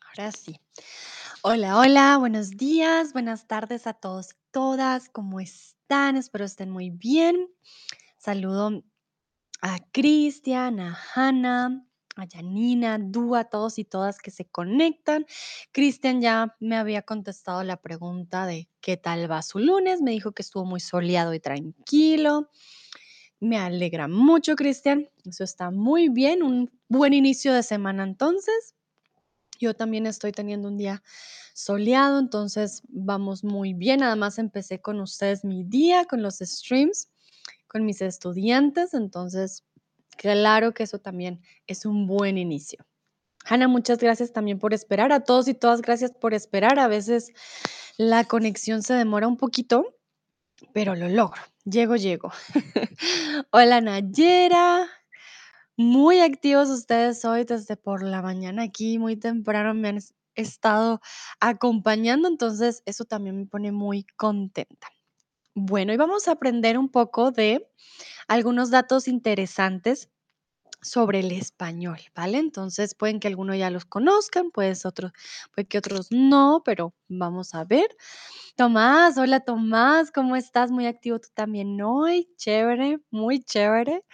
Ahora sí. Hola, hola, buenos días, buenas tardes a todos y todas, ¿cómo están? Espero estén muy bien. Saludo a Cristian, a Hanna, a Janina, Dúa, a todos y todas que se conectan. Cristian ya me había contestado la pregunta de qué tal va su lunes, me dijo que estuvo muy soleado y tranquilo. Me alegra mucho, Cristian. Eso está muy bien. Un buen inicio de semana entonces. Yo también estoy teniendo un día soleado, entonces vamos muy bien. Además, empecé con ustedes mi día, con los streams, con mis estudiantes, entonces claro que eso también es un buen inicio. Hanna, muchas gracias también por esperar. A todos y todas, gracias por esperar. A veces la conexión se demora un poquito, pero lo logro. Llego, llego. Hola Nayera. Muy activos ustedes hoy desde por la mañana aquí, muy temprano me han es- estado acompañando, entonces eso también me pone muy contenta. Bueno, y vamos a aprender un poco de algunos datos interesantes sobre el español, ¿vale? Entonces pueden que algunos ya los conozcan, pues otros, puede que otros no, pero vamos a ver. Tomás, hola Tomás, ¿cómo estás? Muy activo tú también hoy, chévere, muy chévere.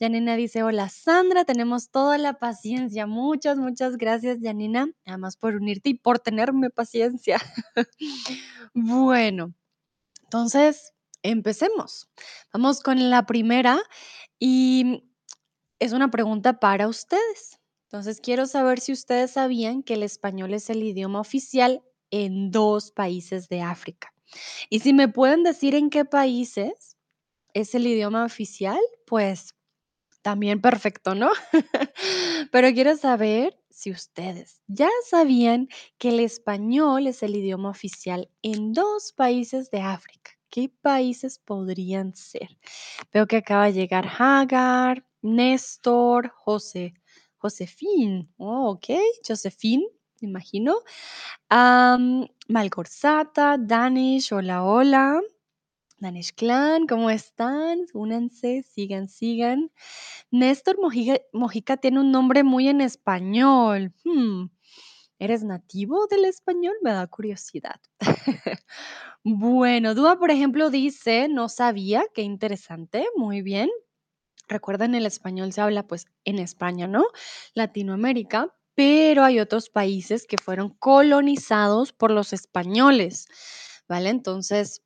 Janina dice, hola Sandra, tenemos toda la paciencia. Muchas, muchas gracias Janina, además por unirte y por tenerme paciencia. Bueno, entonces empecemos. Vamos con la primera y es una pregunta para ustedes. Entonces quiero saber si ustedes sabían que el español es el idioma oficial en dos países de África. Y si me pueden decir en qué países es el idioma oficial, pues también perfecto, ¿no? Pero quiero saber si ustedes ya sabían que el español es el idioma oficial en dos países de África. ¿Qué países podrían ser? Veo que acaba de llegar Hagar, Néstor, José, Josefín. Oh, ok, Josefín, imagino. Malgorzata, Danish, hola, hola. Danish Clan, ¿cómo están? Únanse, sigan, sigan. Néstor Mojica, Mojica tiene un nombre muy en español. Hmm, ¿Eres nativo del español? Me da curiosidad. bueno, Dúa, por ejemplo, dice, no sabía, qué interesante, muy bien. Recuerden, el español se habla pues en España, ¿no? Latinoamérica, pero hay otros países que fueron colonizados por los españoles, ¿vale? Entonces,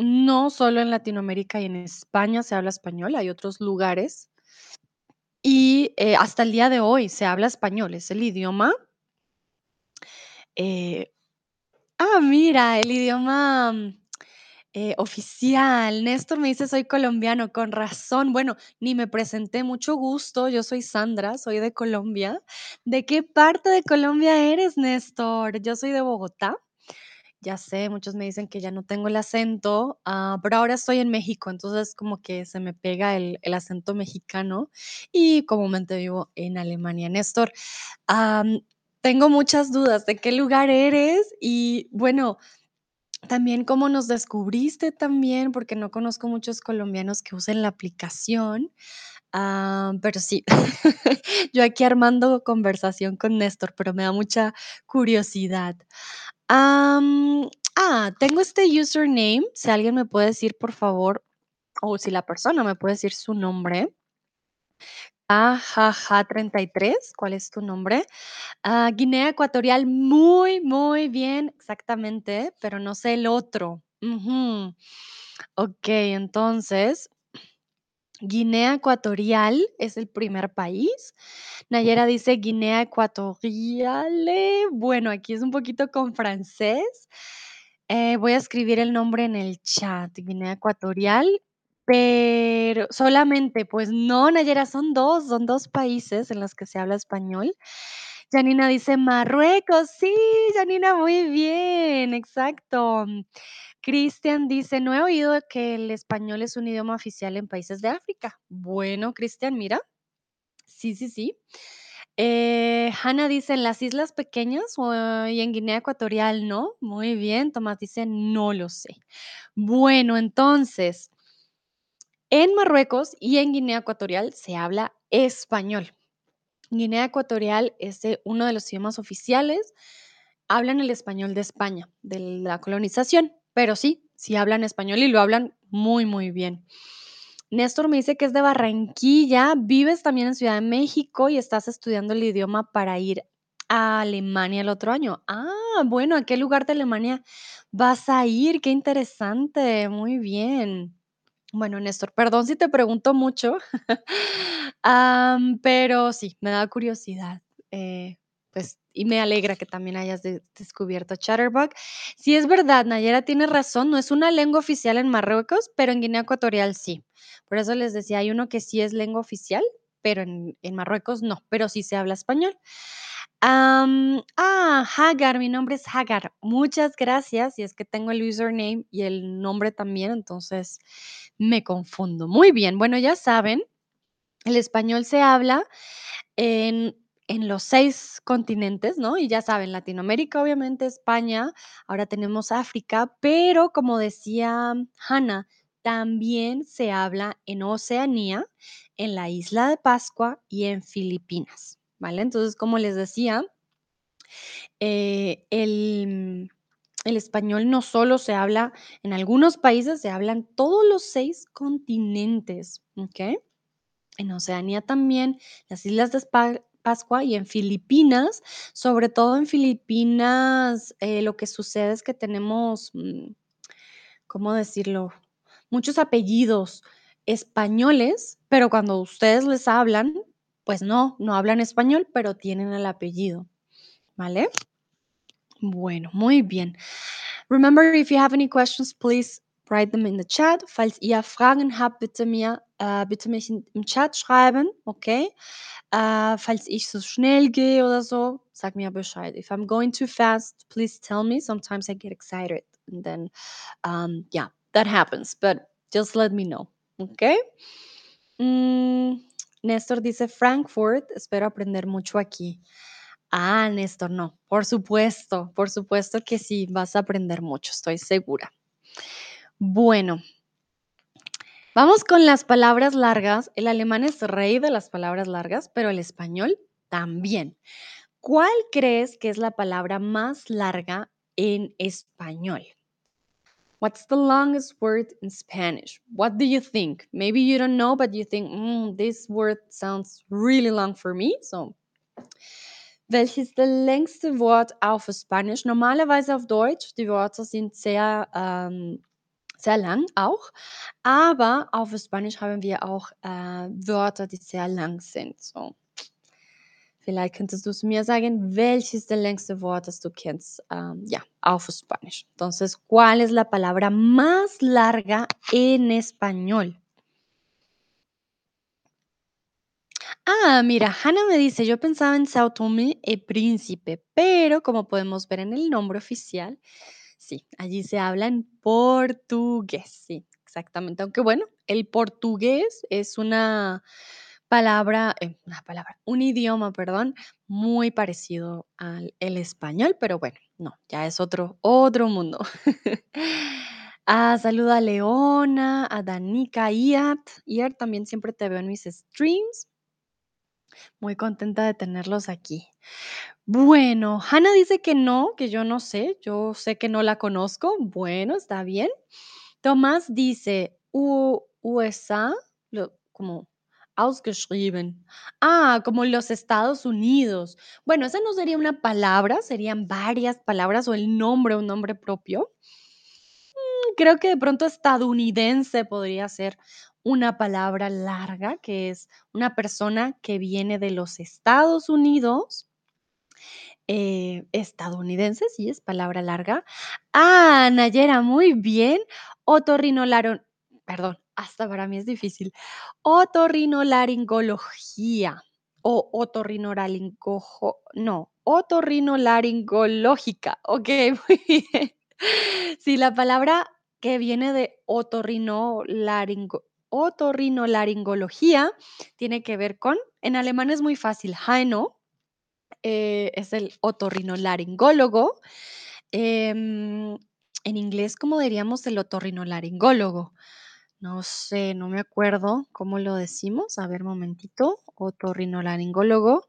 no solo en Latinoamérica y en España se habla español, hay otros lugares y eh, hasta el día de hoy se habla español, es el idioma. eh, ah, mira, el idioma mm, eh, oficial. Néstor me dice, soy colombiano, con razón. Bueno, ni me presenté, mucho gusto. Yo soy Sandra, soy de Colombia. ¿De qué parte de Colombia eres, Néstor? Yo soy de Bogotá. Ya sé, muchos me dicen que ya no tengo el acento, ah, pero ahora estoy en México, entonces como que se me pega el, acento mexicano y comúnmente vivo en Alemania. Néstor, am, tengo muchas dudas de qué lugar eres y bueno, también cómo nos descubriste también, porque no conozco muchos colombianos que usen la aplicación, ah, pero sí, yo aquí armando conversación con Néstor, pero me da mucha curiosidad. Ah, tengo este username, si alguien me puede decir, por favor, o si la persona me puede decir su nombre. Ajaja33, ¿cuál es tu nombre? Ah, Guinea Ecuatorial, muy, muy bien, exactamente, pero no sé el otro. Ujú. Ok, entonces, Guinea Ecuatorial es el primer país. Nayera dice Guinea Ecuatoriale. Bueno, aquí es un poquito con francés. Eh, voy a escribir el nombre en el chat, Guinea Ecuatorial, pero solamente, pues no, Nayera, son dos, son dos países en los que se habla español. Janina dice Marruecos, sí, Janina, muy bien, exacto. Cristian dice, no he oído que el español es un idioma oficial en países de África. Bueno, Cristian, mira, sí, sí, sí. Eh, Hanna dice, en las islas pequeñas y en Guinea Ecuatorial, ¿no? Muy bien, Tomás dice, no lo sé. Bueno, entonces, En Marruecos y en Guinea Ecuatorial se habla español. Guinea Ecuatorial es uno de los idiomas oficiales. Hablan el español de España, de la colonización, pero sí, sí hablan español y lo hablan muy, muy bien. Néstor me dice que es de Barranquilla, vives también en Ciudad de México y estás estudiando el idioma para ir a Alemania el otro año. Ah, bueno, ¿a qué lugar de Alemania vas a ir? Qué interesante, muy bien. Bueno, Néstor, perdón si te pregunto mucho, pero sí, me da curiosidad. eh, pues, y me alegra que también hayas de- descubierto Chatterbug. Sí, es verdad, Nayera tiene razón, no es una lengua oficial en Marruecos, pero en Guinea Ecuatorial sí. Por eso les decía, hay uno que sí es lengua oficial, pero en, en Marruecos no, pero sí se habla español. Ah, Hagar, mi nombre es Hagar. Muchas gracias. Y es que tengo el username y el nombre también, entonces me confundo. Muy bien, bueno, ya saben, el español se habla en, en los seis continentes, ¿no? Y ya saben, Latinoamérica, obviamente, España, ahora tenemos África, pero como decía Hannah, también se habla en Oceanía, en la isla de Pascua y en Filipinas, ¿vale? Entonces, como les decía, eh, el, el español no solo se habla en algunos países, se habla en todos los seis continentes. En Oceanía también, las islas de Pascua y en Filipinas, sobre todo en Filipinas, eh, lo que sucede es que tenemos, mm, ¿cómo decirlo? Muchos apellidos españoles, pero cuando ustedes les hablan, pues no, no hablan español, pero tienen el apellido, ¿vale? Bueno, muy bien. Remember, if you have any questions, please write them in the chat. Falls ihr Fragen habt, bitte mir, äh, bitte mich im Chat schreiben, okay? Äh, falls ich so schnell gehe oder so, sag mir Bescheid. If I'm going too fast, please tell me. Sometimes I get excited and then, um, yeah, that happens. But just let me know, okay? Mm, Néstor dice Frankfurt, espero aprender mucho aquí. Ah, Néstor, no, por supuesto, por supuesto que sí, vas a aprender mucho, estoy segura. Bueno, vamos con las palabras largas. El alemán es rey de las palabras largas, pero el español también. ¿Cuál crees que es la palabra más larga en español? What's the longest word in Spanish? What do you think? Maybe you don't know, but you think, "Mm, this word sounds really long for me. So, welches das längste Wort auf Spanisch? Normalerweise auf Deutsch, die Wörter sind sehr, ähm, sehr lang auch, aber auf Spanisch haben wir auch äh, Wörter, die sehr lang sind. So. Vielleicht könntest du mir sagen, welches das längste Wort, das du kennst, ähm, ja, auf Spanisch. Entonces, ¿cuál es la palabra más larga en español? Ah, mira, Hannah me dice, yo pensaba en Sao Tomé y Príncipe, pero como podemos ver en el nombre oficial, sí, allí se habla en portugués, sí, exactamente. Aunque bueno, el portugués es una palabra, eh, una palabra, un idioma, perdón, muy parecido al el español, pero bueno, no, ya es otro, otro mundo. Ah, saluda a Leona, a Danica, Iat. Iat también siempre te veo en mis streams. Muy contenta de tenerlos aquí. Bueno, Hannah dice que no, que yo no sé, yo sé que no la conozco. Bueno, está bien. Tomás dice USA, como ausgeschrieben. Ah, como los Estados Unidos. Bueno, esa no sería una palabra, serían varias palabras o el nombre, un nombre propio. Mm, Creo que de pronto estadounidense podría ser una palabra larga, que es una persona que viene de los Estados Unidos. eh, estadounidense, sí, es palabra larga. Ah, Nayera, muy bien. Otorrinolaron, perdón, hasta para mí es difícil. Otorrinolaringología o otorrinolaringojo, no, otorrinolaringológica. Ok, muy bien. Sí, la palabra que viene de otorrinolaringo, otorrinolaringología tiene que ver con, en alemán es muy fácil, Heino, eh, es el otorrinolaringólogo. Em, en inglés, ¿cómo diríamos el otorrinolaringólogo? No sé, no me acuerdo cómo lo decimos. A ver, momentito. Otorrinolaringólogo.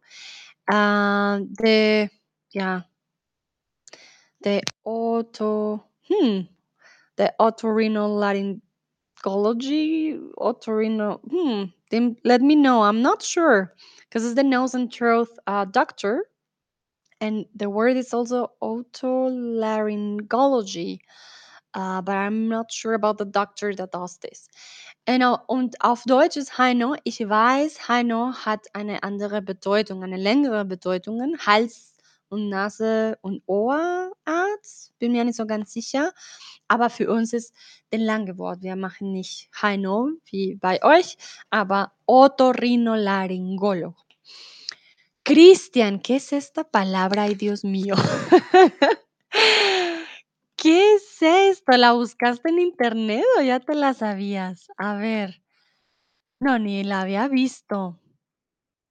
Ah, de, ya, de oto, hmm, de otorrinolaryngology, otorrino, hmm, let me know. I'm not sure because it's the nose and throat uh, doctor, and the word is also otolaryngology. Uh, but I'm not sure about the doctor that does this. Genau, und auf Deutsch ist Heino. Ich weiß, Heino hat eine andere Bedeutung, eine längere Bedeutung. Hals und Nase und Ohrarzt. Bin mir nicht so ganz sicher. Aber für uns ist der lange Wort. Wir machen nicht Heino wie bei euch, aber Otorrinolaringólogo. Cristian, ¿qué es esta palabra? Ay, Dios mío. ¿Qué es esto? ¿La buscaste en internet o ya te la sabías? A ver. No, ni la había visto.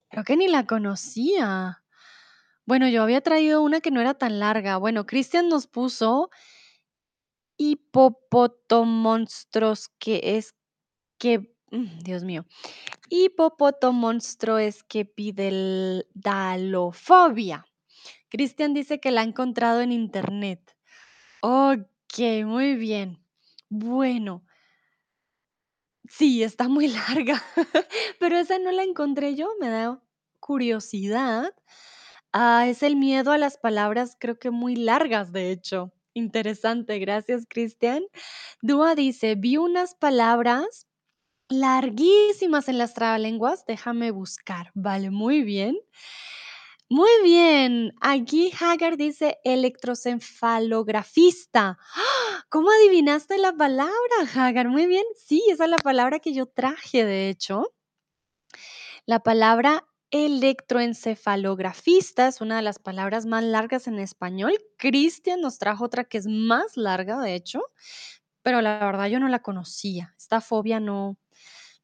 Creo que ni la conocía. Bueno, yo había traído una que no era tan larga. Bueno, Cristian nos puso hipopotomonstros, que es que, mm, Dios mío, hipopotomonstro es que pide dalofobia. Cristian dice que la ha encontrado en internet. Ok, muy bien. Bueno, sí, está muy larga, pero esa no la encontré yo, me da curiosidad. Ah, es el miedo a las palabras, creo que muy largas, de hecho. Interesante, gracias, Cristian. Dúa dice, vi unas palabras larguísimas en las trabalenguas, déjame buscar. Vale, muy bien. Muy bien. Aquí Hagar dice electroencefalografista. ¡Ah! ¿Cómo adivinaste la palabra, Hagar? Muy bien. Sí, esa es la palabra que yo traje, de hecho. La palabra electroencefalografista es una de las palabras más largas en español. Cristian nos trajo otra que es más larga, de hecho, pero la verdad yo no la conocía. Esta fobia no,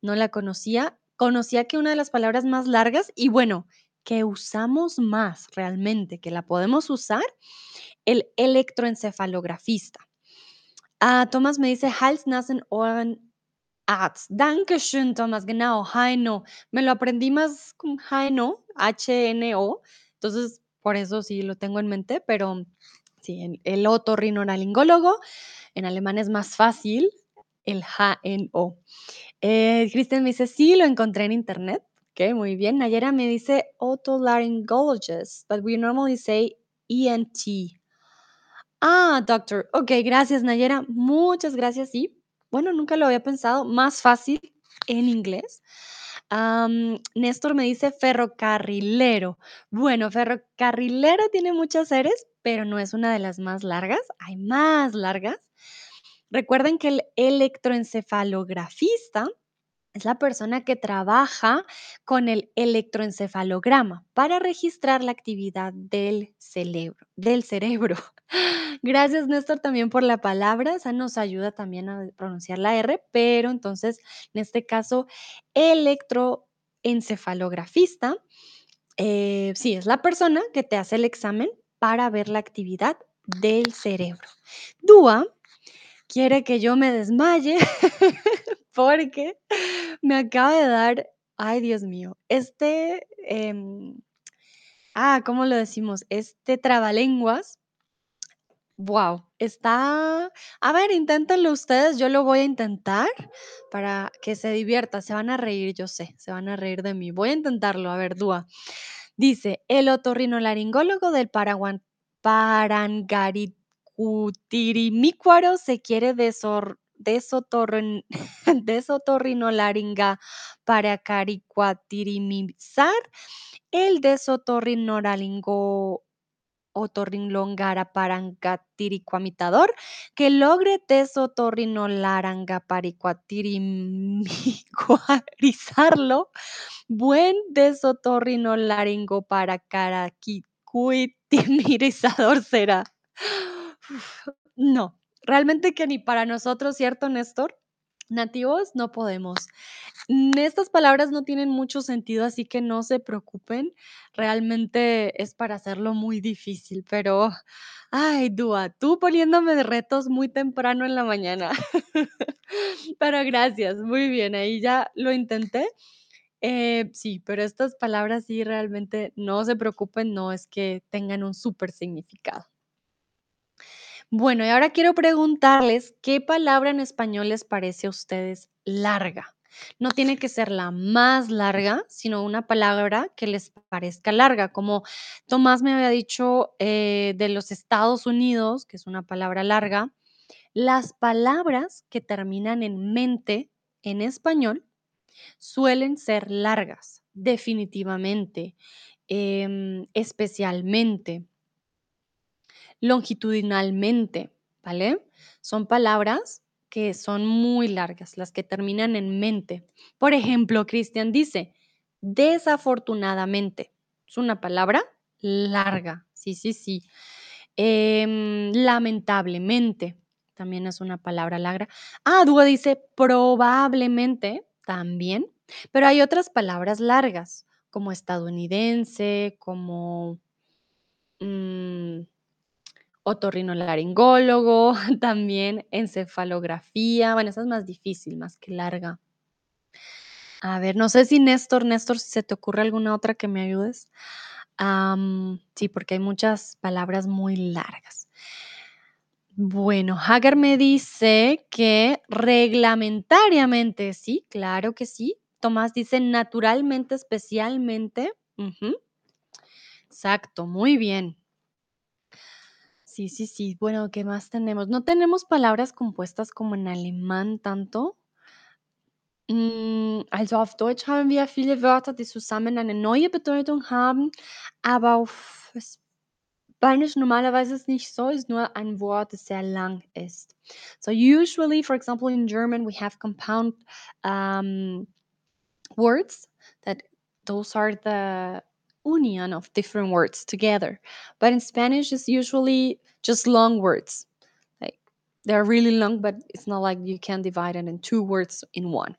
no la conocía. Conocía que una de las palabras más largas y bueno, que usamos más realmente, que la podemos usar, el electroencefalografista. Ah, Thomas me dice Hals, Nasen, Ohren, Arzt. Dankeschön, Thomas. Genau, Heino. Me lo aprendí más con Heino, H-N-O. Entonces, por eso sí lo tengo en mente, pero sí, el, el otorrinolaringólogo en alemán es más fácil, el H-N-O. Eh, me dice, sí, lo encontré en internet. Ok, muy bien. Nayera me dice otolaryngologist, but we normally say ENT. Ah, doctor. Ok, gracias, Nayera. Muchas gracias. Sí, bueno, nunca lo había pensado. Más fácil en inglés. Am, Néstor me dice ferrocarrilero. Bueno, ferrocarrilero tiene muchas eres, pero no es una de las más largas. Hay más largas. Recuerden que el electroencefalografista es la persona que trabaja con el electroencefalograma para registrar la actividad del cerebro, del cerebro. Gracias, Néstor, también por la palabra. Esa nos ayuda también a pronunciar la R, pero entonces, en este caso, electroencefalografista, eh, sí, es la persona que te hace el examen para ver la actividad del cerebro. Dúa quiere que yo me desmaye porque me acaba de dar, ay Dios mío, este, em, ah, ¿cómo lo decimos? Este trabalenguas. Wow, está, a ver, inténtenlo ustedes, yo lo voy a intentar para que se divierta, se van a reír, yo sé, se van a reír de mí. Voy a intentarlo, a ver, Dúa. Dice, el otorrinolaringólogo del Paraguay, Parangaricutirimícuaro se quiere desor, desotorrin, desotorrinolaringa para caricuatirimizar el desotorrinolaringo otorrinlongara parangatiricuamitador que logre desotorrinolarangaparicutirimiguarizarlo buen desotorrinolaringo para caraquicuitimirizador será. No, realmente que ni para nosotros, ¿cierto, Néstor? Nativos no podemos. Mm, estas palabras no tienen mucho sentido, así que no se preocupen. Realmente es para hacerlo muy difícil, pero, ay, Dúa, tú poniéndome de retos muy temprano en la mañana. Pero gracias, muy bien, ahí ya lo intenté. Eh, sí, pero estas palabras sí realmente no se preocupen, no es que tengan un súper significado. Bueno, y ahora quiero preguntarles, ¿qué palabra en español les parece a ustedes larga? No tiene que ser la más larga, sino una palabra que les parezca larga, como Tomás me había dicho eh, de los Estados Unidos, que es una palabra larga. Las palabras que terminan en mente en español suelen ser largas, definitivamente, em, especialmente longitudinalmente, ¿vale? Son palabras que son muy largas, las que terminan en mente. Por ejemplo, Cristian dice, desafortunadamente. Es una palabra larga, sí, sí, sí. Em, lamentablemente, también es una palabra larga. Ah, Dúa dice probablemente, también. Pero hay otras palabras largas, como estadounidense, como... mm, otorrinolaringólogo, también encefalografía. Bueno, esa es más difícil, más que larga. A ver, no sé si Néstor, Néstor, si se te ocurre alguna otra que me ayudes. Sí, porque hay muchas palabras muy largas. Bueno, Hagar me dice que reglamentariamente, sí, claro que sí. Tomás dice naturalmente, especialmente. Exacto, muy bien. Sí, sí, sí. Bueno, ¿qué más tenemos? No tenemos palabras compuestas como en alemán tanto. Mm, also auf Deutsch haben wir viele Wörter, die zusammen eine neue Bedeutung haben, aber auf Spanisch normalerweise ist nicht so, ist nur ein Wort, das sehr lang ist. So usually, for example, in German, we have compound um, words that those are the union of different words together. But in Spanish, it's usually just long words. Like they're really long, but it's not like you can divide it in two words in one.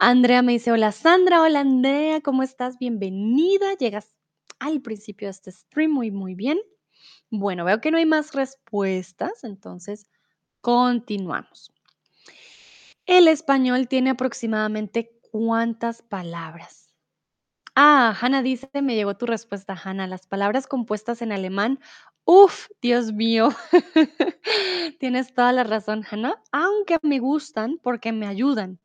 Andrea me dice, hola Sandra, hola Andrea, ¿cómo estás? Bienvenida. Llegas al principio de este stream muy, muy bien. Bueno, veo que no hay más respuestas, entonces continuamos. El español tiene aproximadamente cuántas palabras. Ah, Hanna dice, me llegó tu respuesta, Hanna. Las palabras compuestas en alemán, uf, Dios mío. Tienes toda la razón, Hanna, aunque me gustan porque me ayudan.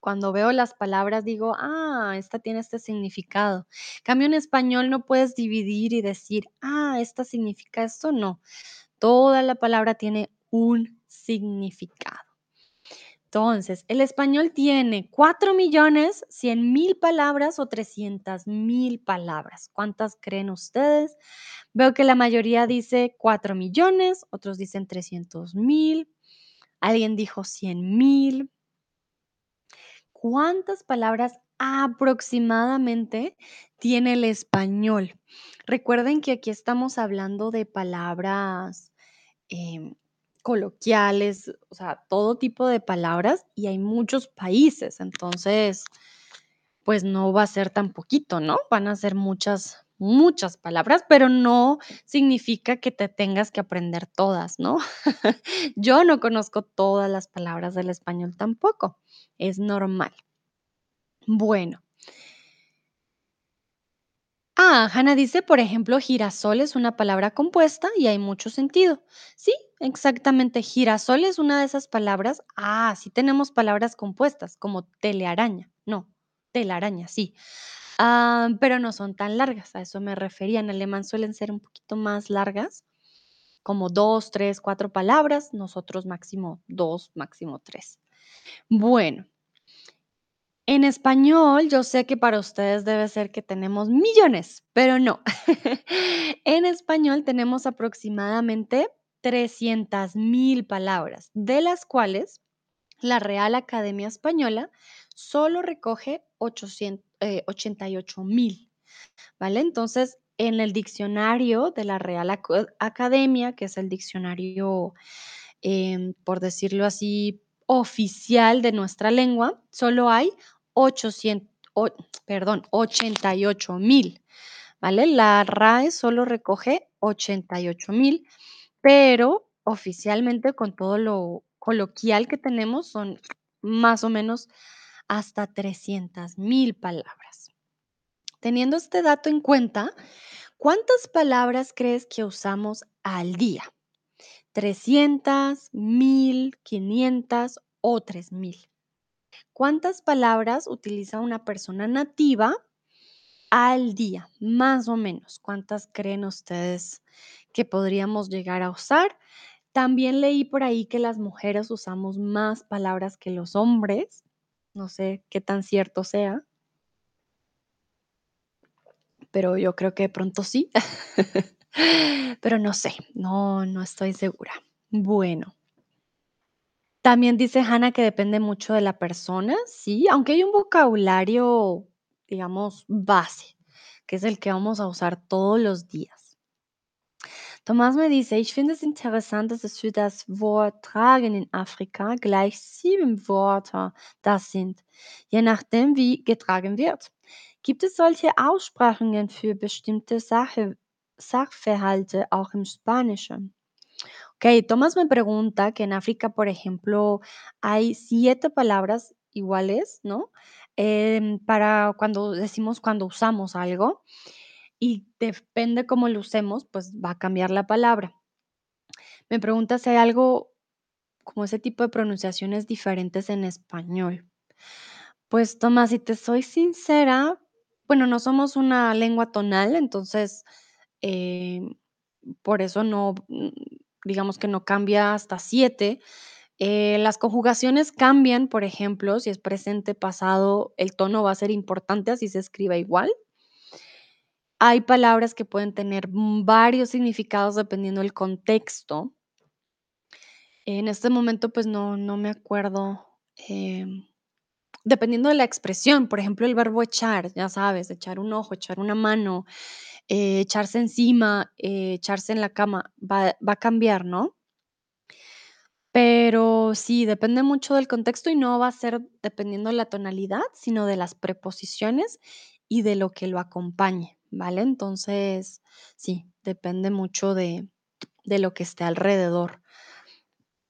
Cuando veo las palabras digo, ah, esta tiene este significado. Cambio en español no puedes dividir y decir, ah, esta significa esto, no. Toda la palabra tiene un significado. Entonces, el español tiene 4 millones, 100 mil palabras o 300 mil palabras. ¿Cuántas creen ustedes? Veo que la mayoría dice 4 millones, otros dicen 300 mil, alguien dijo 100 mil. ¿Cuántas palabras aproximadamente tiene el español? Recuerden que aquí estamos hablando de palabras em, coloquiales, o sea, todo tipo de palabras y hay muchos países, entonces, pues no va a ser tan poquito, ¿no? Van a ser muchas, muchas palabras, pero no significa que te tengas que aprender todas, ¿no? Yo no conozco todas las palabras del español tampoco, es normal. Bueno. Ah, Hanna dice, por ejemplo, girasol es una palabra compuesta y hay mucho sentido. Sí, exactamente. Girasol es una de esas palabras. Ah, sí tenemos palabras compuestas, como telearaña. No, telaraña, sí. Ah, pero no son tan largas, a eso me refería. En alemán suelen ser un poquito más largas, como dos, tres, cuatro palabras. Nosotros máximo dos, máximo tres. Bueno, en español, yo sé que para ustedes debe ser que tenemos millones, pero no. en español tenemos aproximadamente 300 mil palabras, de las cuales la Real Academia Española solo recoge 800, eh, 88 mil, ¿vale? Entonces, en el diccionario de la Real Ac- Academia, que es el diccionario, em, por decirlo así, oficial de nuestra lengua, solo hay 800, o- perdón, 88 mil, ¿vale? La RAE solo recoge 88 mil, pero oficialmente con todo lo coloquial que tenemos son más o menos hasta 300 mil palabras. Teniendo este dato en cuenta, ¿cuántas palabras crees que usamos al día? ¿300, 1000, 500 o 3000? ¿Cuántas palabras utiliza una persona nativa al día? Más o menos. ¿Cuántas creen ustedes que podríamos llegar a usar? También leí por ahí que las mujeres usamos más palabras que los hombres. No sé qué tan cierto sea, pero yo creo que de pronto sí. Pero no sé, no, no estoy segura. Bueno, también dice Hannah que depende mucho de la persona, sí, aunque hay un vocabulario, digamos, base, que es el que vamos a usar todos los días. Tomás me dice, ich finde es interessant, dass es für das Wort tragen in Afrika gleich sieben Wörter das sind, je nachdem, wie getragen wird. Gibt es solche Aussprachungen für bestimmte Sache, Sachverhalte auch im Spanischen? Ok, Tomás me pregunta que en África, por ejemplo, hay siete palabras iguales, ¿no? Em, para cuando decimos cuando usamos algo y depende cómo lo usemos, pues va a cambiar la palabra. Me pregunta si hay algo como ese tipo de pronunciaciones diferentes en español. Pues Tomás, si te soy sincera, bueno, no somos una lengua tonal, entonces em, por eso no, digamos que no cambia hasta siete. Eh, las conjugaciones cambian, por ejemplo, si es presente, pasado, el tono va a ser importante, así se escriba igual. Hay palabras que pueden tener varios significados dependiendo del contexto. En este momento, pues no, no me acuerdo. em, dependiendo de la expresión, por ejemplo, el verbo echar, ya sabes, echar un ojo, echar una mano, eh, echarse encima, eh, echarse en la cama, va, a cambiar, ¿no? Pero sí, depende mucho del contexto y no va a ser dependiendo de la tonalidad, sino de las preposiciones y de lo que lo acompañe, ¿vale? Entonces, sí, depende mucho de, de lo que esté alrededor.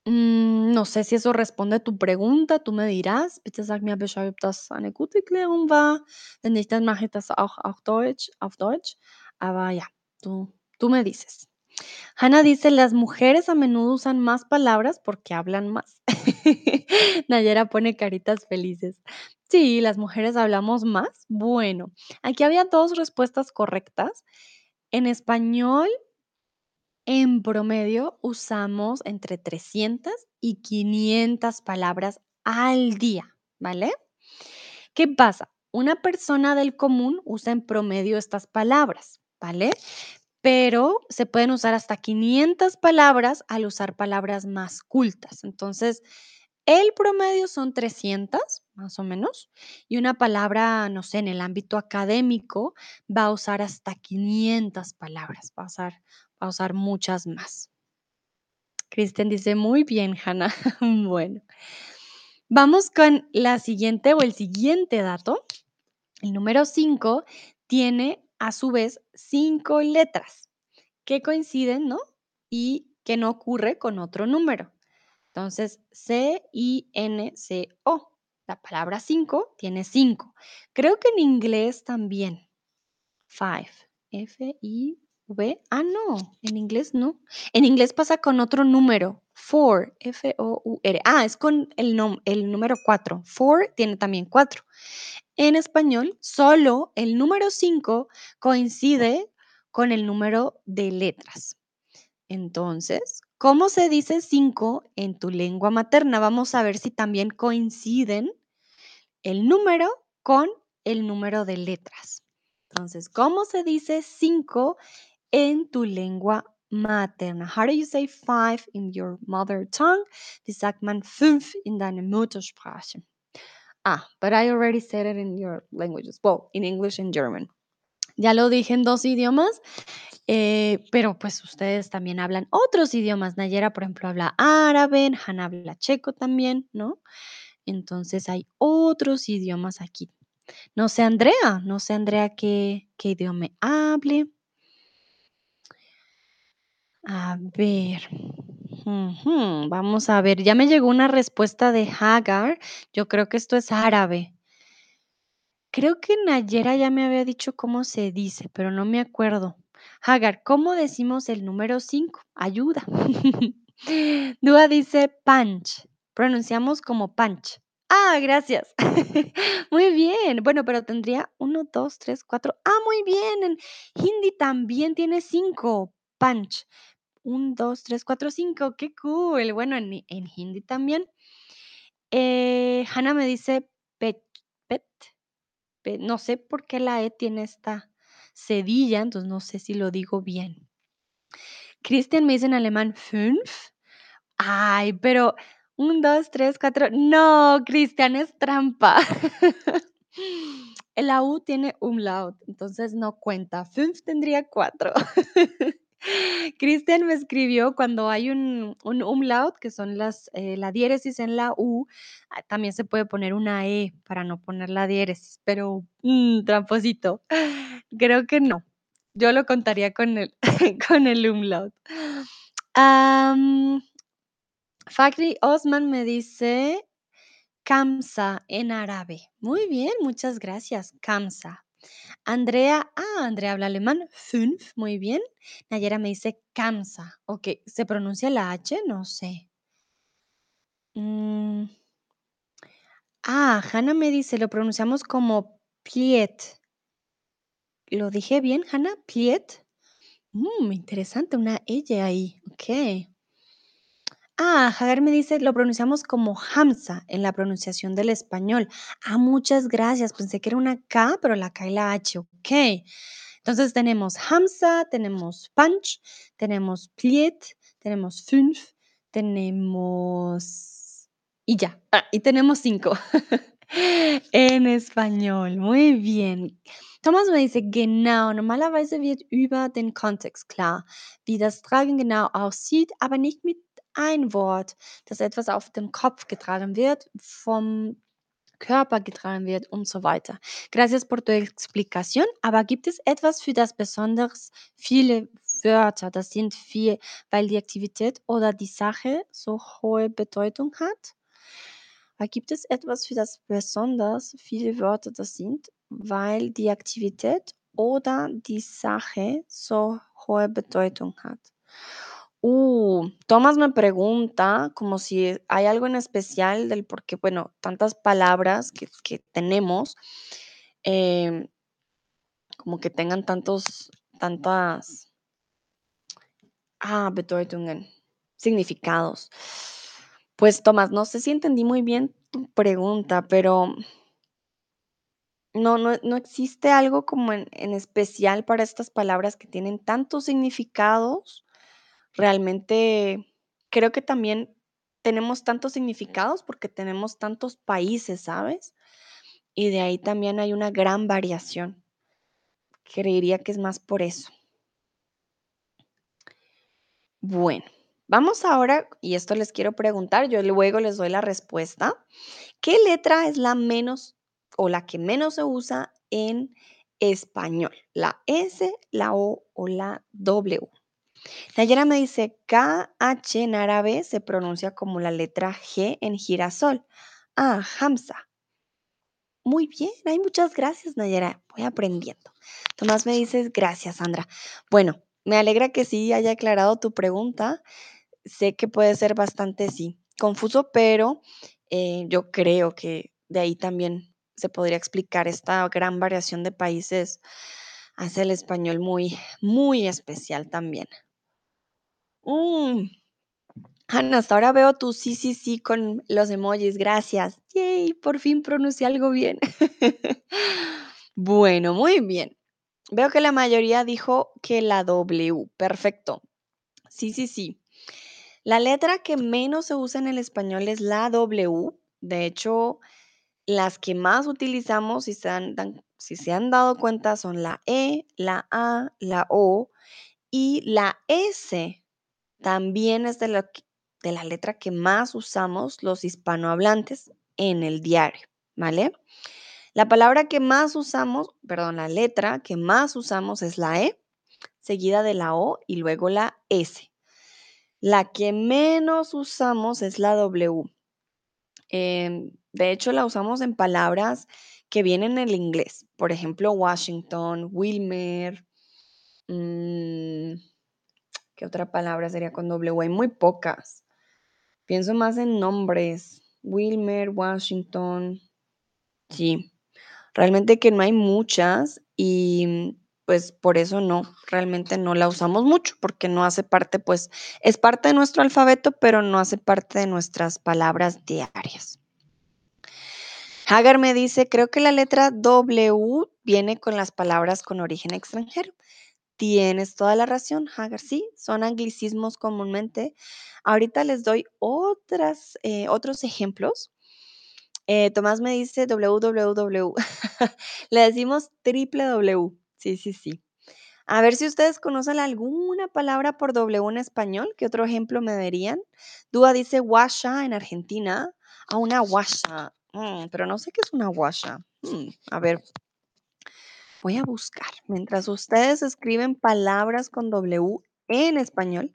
Mm, no sé si eso responde a tu pregunta, tú me dirás. Bitte sag mir Bescheid, ob das eine gute Erklärung war. Wenn nicht, dann mache das auch auf Deutsch, auf Deutsch. Aber ja, tú, tú me dices. Hannah dice, las mujeres a menudo usan más palabras porque hablan más. Nayera pone caritas felices. Sí, las mujeres hablamos más. Bueno, aquí había dos respuestas correctas. En español, en promedio, usamos entre 300 y 500 palabras al día, ¿vale? ¿Qué pasa? Una persona del común usa en promedio estas palabras, ¿vale? pero se pueden usar hasta 500 palabras al usar palabras más cultas. Entonces, el promedio son 300, más o menos, y una palabra, no sé, en el ámbito académico va a usar hasta 500 palabras, va a usar, va a usar muchas más. Kristen dice, muy bien, Hannah. bueno, vamos con la siguiente o el siguiente dato. El número 5 tiene a su vez cinco letras que coinciden, ¿no? Y que no ocurre con otro número. Entonces, C-I-N-C-O. La palabra 5 tiene 5. Creo que en inglés también. Five. F-I-V. Ah, no. En inglés no. En inglés pasa con otro número. Four. F-O-U-R. Ah, es con el, el número 4. Four tiene también 4. En español, solo el número 5 coincide con el número de letras. Entonces, ¿cómo se dice 5 en tu lengua materna? Vamos a ver si también coinciden el número con el número de letras. Entonces, ¿cómo se dice 5 en tu lengua materna? How do you say 5 in your mother tongue? Wie sagt man 5 in deiner Muttersprache? Ah, but I already said it in your languages. Well, in English and German. Ya lo dije en dos idiomas Eh, pero pues ustedes también hablan otros idiomas. Nayera, por ejemplo, habla árabe, Hannah habla checo también, ¿no? Entonces hay otros idiomas aquí. No sé, Andrea, no sé, Andrea, qué, qué idioma hable. A ver. Vamos a ver, ya me llegó una respuesta de Hagar. Yo creo que esto es árabe. Creo que Nayera ya me había dicho cómo se dice, pero no me acuerdo. Hagar, ¿cómo decimos el número 5? Ayuda. Dúa dice punch. Pronunciamos como punch. Ah, gracias. Muy bien. Bueno, pero tendría uno, dos, tres, cuatro. Ah, muy bien. En hindi también tiene cinco. Punch. Un, dos, tres, cuatro, cinco. Qué cool. Bueno, en, en hindi también. Eh, Hannah me dice pet, pet, pet. No sé por qué la E tiene esta cedilla, entonces no sé si lo digo bien. Christian me dice en alemán fünf. Ay, pero un, dos, tres, cuatro. No, Cristian, es trampa. La U tiene umlaut, entonces no cuenta. Fünf tendría cuatro. Cristian me escribió cuando hay un, umlaut, que son las, eh, la diéresis en la U, ah, también se puede poner una E para no poner la diéresis, pero mm, tramposito. Creo que no. Yo lo contaría con el, con el umlaut. Fakri Osman me dice Kamsa en árabe. Muy bien, muchas gracias. Kamsa. Andrea, ah, Andrea habla alemán. Fünf, muy bien. Nayera me dice Kamsa. Ok, ¿se pronuncia la H? No sé. Mm, Ah, Hannah me dice, lo pronunciamos como pliet. ¿Lo dije bien, Hannah? Pliet. Mm, interesante, una ella ahí. Ok. Ah, Hagar me dice, lo pronunciamos como Hamza en la pronunciación del español. Ah, muchas gracias. Pensé que era una K, pero la K y la H. Ok. Entonces tenemos Hamza, tenemos Punch, tenemos Pliet, tenemos Fünf, tenemos... Y ya. Ah, y tenemos cinco. en español. Muy bien. Thomas me dice, genau, normalerweise wird über den Kontext klar, wie das Tragen genau aussieht, aber nicht mit ein Wort, dass etwas auf dem Kopf getragen wird, vom Körper getragen wird und so weiter. Gracias por tu explicación. Aber gibt es etwas, für das besonders viele Wörter, das sind vier, weil die Aktivität oder die Sache so hohe Bedeutung hat? Aber gibt es etwas, für das besonders viele Wörter das sind, weil die Aktivität oder die Sache so hohe Bedeutung hat? Uh, Tomás me pregunta como si hay algo en especial del por qué, bueno, tantas palabras que, que tenemos, em, como que tengan tantos, tantas, ah, significados. Pues Tomás, no sé si entendí muy bien tu pregunta, pero no, no, no existe algo como en, en especial para estas palabras que tienen tantos significados Realmente creo que también tenemos tantos significados porque tenemos tantos países, ¿sabes? Y de ahí también hay una gran variación. Creería que es más por eso. Bueno, vamos ahora, y esto les quiero preguntar, yo luego les doy la respuesta. ¿Qué letra es la menos o la que menos se usa en español? ¿La S, la O o la W? Nayera me dice, KH en árabe se pronuncia como la letra G en girasol. Ah, Hamza. Muy bien, hay muchas gracias, Nayera. Voy aprendiendo. Tomás me dices, gracias, Sandra. Bueno, me alegra que sí haya aclarado tu pregunta. Sé que puede ser bastante, sí, confuso, pero eh, yo creo que de ahí también se podría explicar esta gran variación de países. Hace el español muy, muy especial también. Mm, Ana, hasta ahora veo tu sí, sí, sí con los emojis. Gracias. Yay, por fin pronuncié algo bien. Bueno, muy bien. Veo que la mayoría dijo que la W. Perfecto. Sí, sí, sí. La letra que menos se usa en el español es la W. De hecho, las que más utilizamos, si se han, dan- si se han dado cuenta, son la E, la A, la O Y la S también es de, de la letra que más usamos los hispanohablantes en el diario, ¿vale? La palabra que más usamos, perdón, la letra que más usamos es la E, seguida de la O y luego la S. La que menos usamos es la W. Em, de hecho, la usamos en palabras que vienen en el inglés. Por ejemplo, Washington, Wilmer. Mm, ¿Qué otra palabra sería con W? Hay muy pocas. Pienso más en nombres. Wilmer, Washington. Sí, realmente que no hay muchas y pues por eso no, realmente no la usamos mucho porque no hace parte, pues es parte de nuestro alfabeto, pero no hace parte de nuestras palabras diarias. Hagar me dice, creo que la letra W viene con las palabras con origen extranjero. Tienes toda la razón, Hagar. Sí, son anglicismos comúnmente. Ahorita les doy eh, otros ejemplos. Eh, Tomás me dice www. Le decimos triple W. Sí, sí, sí. A ver si ustedes conocen alguna palabra por W en español. ¿Qué otro ejemplo me darían? Dúa dice washa en Argentina. A una washa. Mm, pero no sé qué es una washa. Mm, a ver. Voy a buscar. Mientras ustedes escriben palabras con W en español.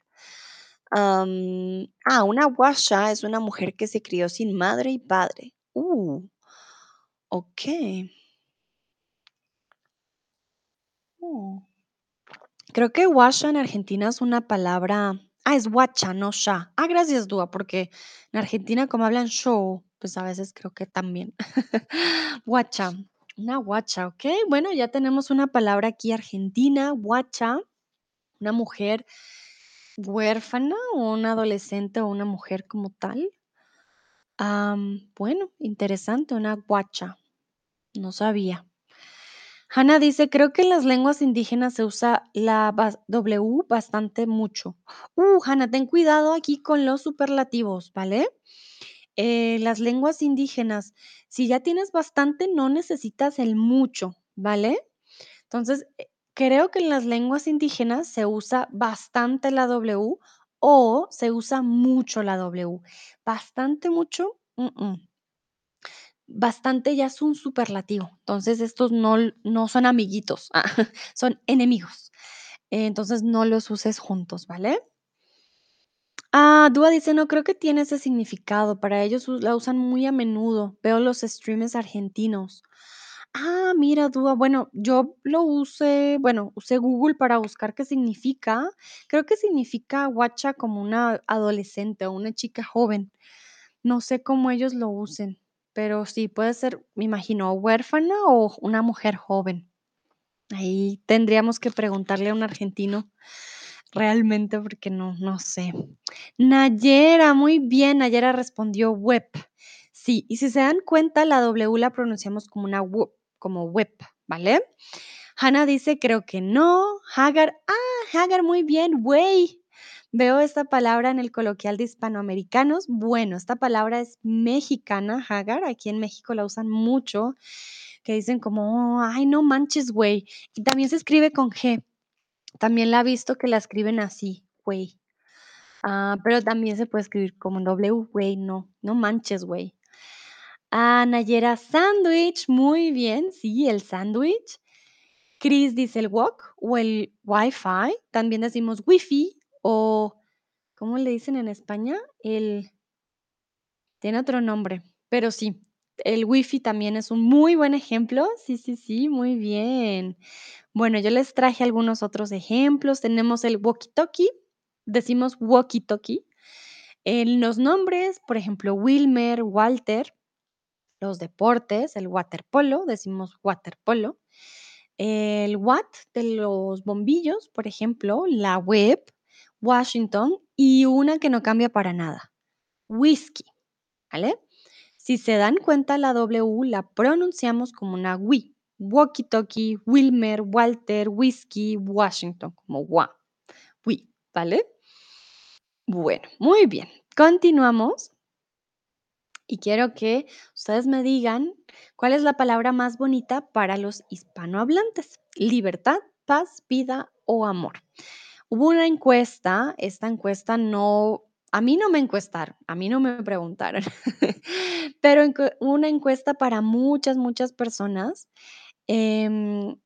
ah, una washa es una mujer que se crió sin madre y padre. Uh, ok. Oh. Creo que washa en Argentina es una palabra. Ah, es guacha, no sha. Ah, gracias, Dúa, porque en Argentina, como hablan show, pues a veces creo que también. guacha, una guacha, ok. Bueno, ya tenemos una palabra aquí argentina, guacha, una mujer huérfana o un adolescente o una mujer como tal. bueno, interesante, una guacha. No sabía. Hanna dice, creo que en las lenguas indígenas se usa la W bastante mucho. Uh, Hanna, ten cuidado aquí con los superlativos, ¿vale? Eh, las lenguas indígenas, si ya tienes bastante, no necesitas el mucho, ¿vale? Entonces, eh, creo que en las lenguas indígenas se usa bastante la W o se usa mucho la W. Bastante mucho, bastante ya es un superlativo. Entonces, estos no, no son amiguitos, son enemigos. Entonces, no los uses juntos, ¿vale? Ah, Dúa dice, no creo que tiene ese significado. Para ellos la usan muy a menudo. Veo los streamers argentinos. Ah, mira, Dúa, bueno, yo lo usé, bueno, usé Google para buscar qué significa. Creo que significa guacha como una adolescente o una chica joven. No sé cómo ellos lo usen, pero sí, puede ser, me imagino, huérfana o una mujer joven. Ahí tendríamos que preguntarle a un argentino realmente porque no, no sé. Nayera, muy bien, Nayera respondió web. Sí, y si se dan cuenta, la W la pronunciamos como una web, como web, ¿vale? Hannah dice, creo que no. Hagar, ah, Hagar, muy bien, güey. Veo esta palabra en el coloquial de hispanoamericanos. Bueno, esta palabra es mexicana, Hagar. Aquí en México la usan mucho, que dicen como, ay, no manches, güey. Y también se escribe con G. También la he visto que la escriben así, güey. Ah, pero también se puede escribir como W, güey, no, no manches, güey. Ah, Nayera, sándwich, muy bien, sí, el sándwich. Chris dice el wok o el Wi-Fi. También decimos Wi-Fi o, ¿cómo le dicen en España? El, tiene otro nombre, pero sí, el Wi-Fi también es un muy buen ejemplo. Sí, sí, sí, muy bien. Bueno, yo les traje algunos otros ejemplos. Tenemos el walkie-talkie, decimos walkie-talkie. En los nombres, por ejemplo, Wilmer, Walter. Los deportes, el waterpolo, decimos waterpolo. El watt de los bombillos, por ejemplo, la web, Washington y una que no cambia para nada, whisky, ¿vale? Si se dan cuenta, la W la pronunciamos como una WI. Walkie Talkie, Wilmer, Walter, Whiskey, Washington, como WA. WI, ¿vale? Bueno, muy bien. Continuamos. Y quiero que ustedes me digan cuál es la palabra más bonita para los hispanohablantes. Libertad, paz, vida o amor. Hubo una encuesta, esta encuesta no a mí no me encuestaron, a mí no me preguntaron, pero una encuesta para muchas, muchas personas, em,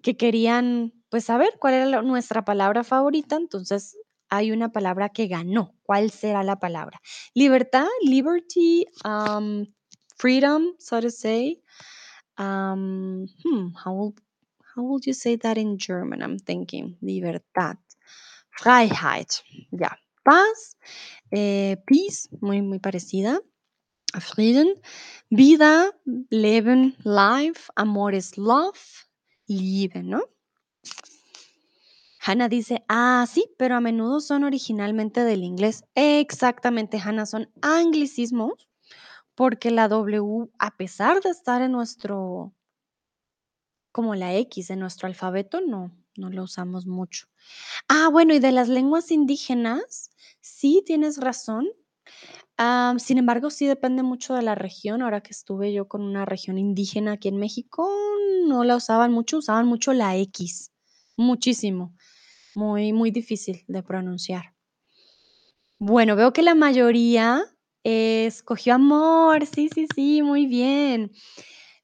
que querían, pues, saber cuál era nuestra palabra favorita, entonces hay una palabra que ganó, ¿cuál será la palabra? Libertad, liberty, um, freedom, so to say, um, hmm, how will how would you say that in German? I'm thinking. Libertad, Freiheit, ya, paz, eh, peace, muy, muy parecida Frieden, vida, Leben, life, amor es love, Liebe, ¿no? Hannah dice, ah, sí, pero a menudo son originalmente del inglés. Exactamente, Hannah, son anglicismos porque la W, a pesar de estar en nuestro, como la X en nuestro alfabeto, no, no lo usamos mucho. Ah, bueno, y de las lenguas indígenas, sí tienes razón. Sin embargo, sí depende mucho de la región. Ahora que estuve yo con una región indígena aquí en México, no la usaban mucho, usaban mucho la X, muchísimo, muy, muy difícil de pronunciar. Bueno, veo que la mayoría escogió amor. Sí, sí, sí, muy bien.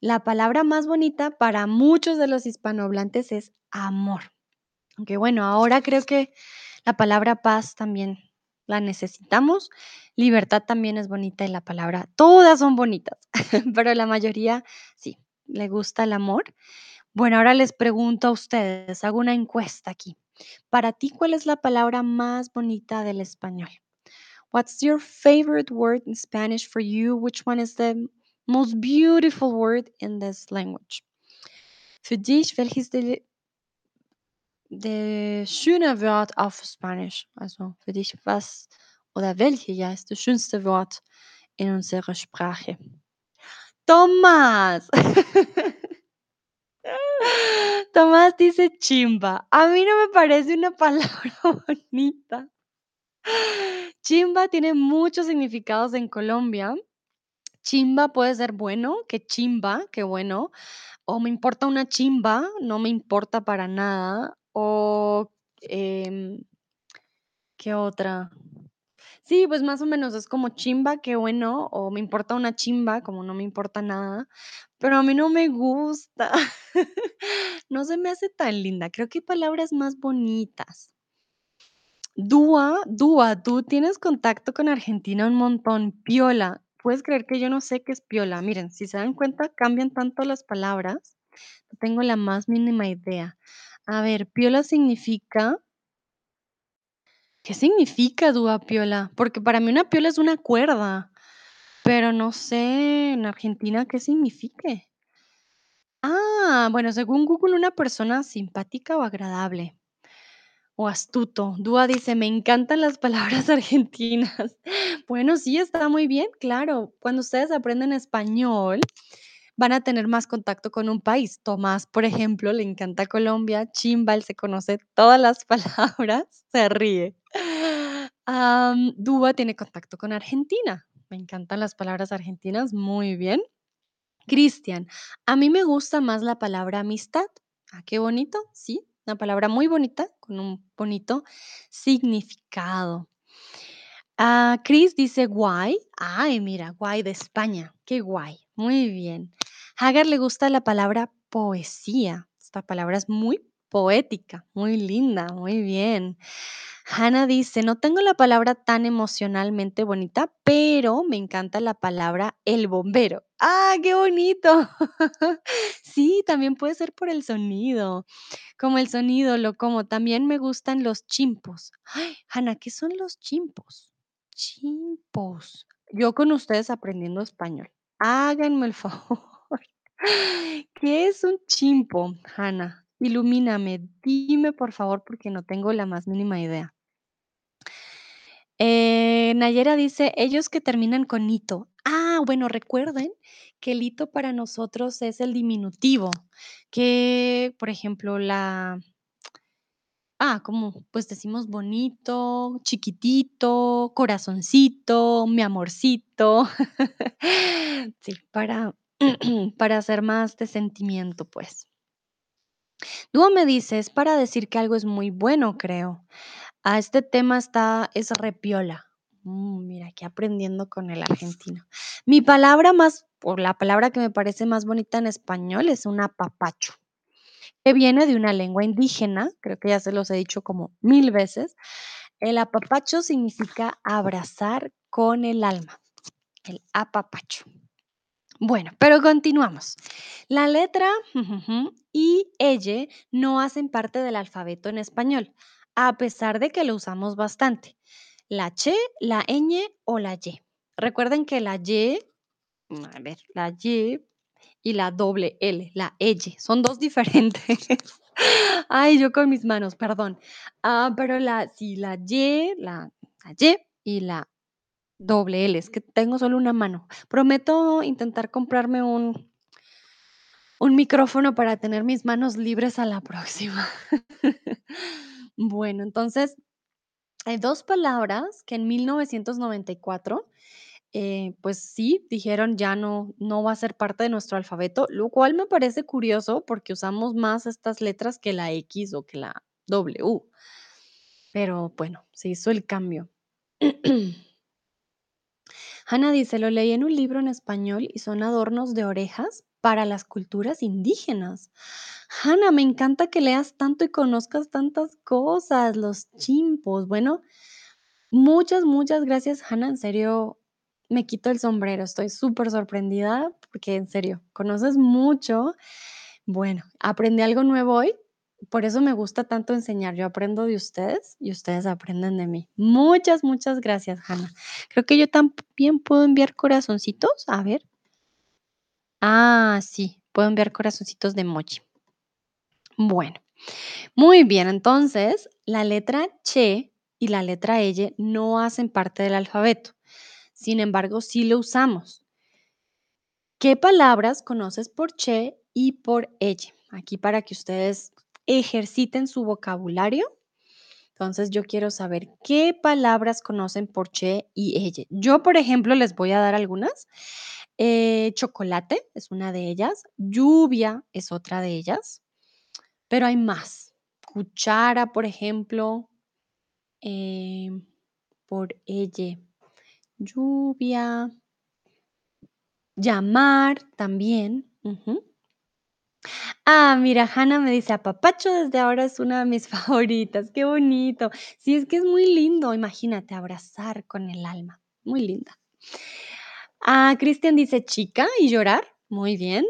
La palabra más bonita para muchos de los hispanohablantes es amor. Aunque bueno, ahora creo que la palabra paz también la necesitamos. Libertad también es bonita y la palabra, todas son bonitas, pero la mayoría sí, le gusta el amor. Bueno, ahora les pregunto a ustedes, hago una encuesta aquí. Para ti, ¿cuál es la palabra más bonita del español? What's your favorite word in Spanish for you? Which one is the most beautiful word in this language? Für dich, welches de, de schöne Wort auf Spanisch? Also für dich, was oder welche ja ist das schönste Wort in unserer Sprache? Tomás. Tomás dice chimba. A mí no me parece una palabra bonita. Chimba tiene muchos significados en Colombia. Chimba puede ser bueno, que chimba, qué bueno. O me importa una chimba, no me importa para nada. O, em, ¿qué otra? Sí, pues más o menos es como chimba, qué bueno. O me importa una chimba, como no me importa nada. Pero a mí no me gusta. No se me hace tan linda. Creo que hay palabras más bonitas. Dúa, Dúa, tú tienes contacto con Argentina un montón. Piola, ¿puedes creer que yo no sé qué es piola? Miren, si se dan cuenta, cambian tanto las palabras. No tengo la más mínima idea. A ver, piola significa. ¿Qué significa dúa piola? Porque para mí una piola es una cuerda, pero no sé en Argentina qué signifique. Ah, bueno, según Google, una persona simpática o agradable. O astuto. Dúa dice: "Me encantan las palabras argentinas". Bueno, sí, está muy bien, claro. Cuando ustedes aprenden español, van a tener más contacto con un país. Tomás, por ejemplo, le encanta Colombia. Chimba, él se conoce todas las palabras, se ríe. Dúa tiene contacto con Argentina. Me encantan las palabras argentinas, muy bien. Cristian, a mí me gusta más la palabra amistad. Ah, qué bonito, sí, una palabra muy bonita con un bonito significado. Ah, Chris dice guay. Ay, mira, guay de España. Qué guay. Muy bien. Hagar le gusta la palabra poesía. Esta palabra es muy poética, muy linda, muy bien. Hannah dice, no tengo la palabra tan emocionalmente bonita, pero me encanta la palabra el bombero. ¡Ah, qué bonito! Sí, también puede ser por el sonido, como el sonido, lo como también me gustan los chimpos. Ay, Hannah, ¿qué son los chimpos? Chimpos. Yo con ustedes aprendiendo español. Háganme el favor. ¿Qué es un chimpo, Hannah? Ilumíname, dime por favor, porque no tengo la más mínima idea. Eh, Nayera dice, ellos que terminan con ito. Ah, bueno, recuerden que el ito para nosotros es el diminutivo, que, por ejemplo, la Ah, como, pues decimos bonito, chiquitito, corazoncito, mi amorcito. Sí, para para hacer más de sentimiento, pues. Dúo me dice, es para decir que algo es muy bueno, creo. A este tema está, es repiola. Mm, mira, aquí aprendiendo con el argentino. Mi palabra más, o la palabra que me parece más bonita en español es un apapacho, que viene de una lengua indígena, creo que ya se los he dicho como mil veces. El apapacho significa abrazar con el alma, el apapacho. Bueno, pero continuamos. La letra y elle no hacen parte del alfabeto en español, a pesar de que lo usamos bastante. La che, la ñ o la y. Recuerden que la y, mm, a ver, la y y la doble L, la elle, son dos diferentes. Ay, yo con mis manos, perdón. Ah, pero la, sí, la y, la y y la Doble L, es que tengo solo una mano. Prometo intentar comprarme un un micrófono para tener mis manos libres a la próxima. Bueno, entonces, hay 2 palabras que en 1994, eh, pues sí, dijeron: "Ya no no va a ser parte de nuestro alfabeto", lo cual me parece curioso, porque usamos más estas letras que la X o que la W. Pero bueno, se hizo el cambio. Hanna dice, lo leí en un libro en español y son adornos de orejas para las culturas indígenas. Hanna, me encanta que leas tanto y conozcas tantas cosas, los chimpos. Bueno, muchas, muchas gracias, Hanna. En serio, me quito el sombrero. Estoy súper sorprendida porque en serio, conoces mucho. Bueno, aprendí algo nuevo hoy. Por eso me gusta tanto enseñar. Yo aprendo de ustedes y ustedes aprenden de mí. Muchas, muchas gracias, Hanna. Creo que yo también puedo enviar corazoncitos. A ver. Ah, sí, puedo enviar corazoncitos de emoji. Bueno, muy bien. Entonces, la letra che y la letra elle no hacen parte del alfabeto. Sin embargo, sí lo usamos. ¿Qué palabras conoces por che y por elle? Aquí para que ustedes ejerciten su vocabulario. Entonces, yo quiero saber qué palabras conocen por che y elle. Yo, por ejemplo, les voy a dar algunas. Eh, chocolate es una de ellas. Lluvia es otra de ellas. Pero hay más. Cuchara, por ejemplo, eh, por elle. Lluvia. Llamar también. Ah, mira, Hannah me dice, apapacho desde ahora es una de mis favoritas. Qué bonito. Sí, es que es muy lindo. Imagínate, abrazar con el alma. Muy linda. Ah, Cristian dice, chica y llorar. Muy bien.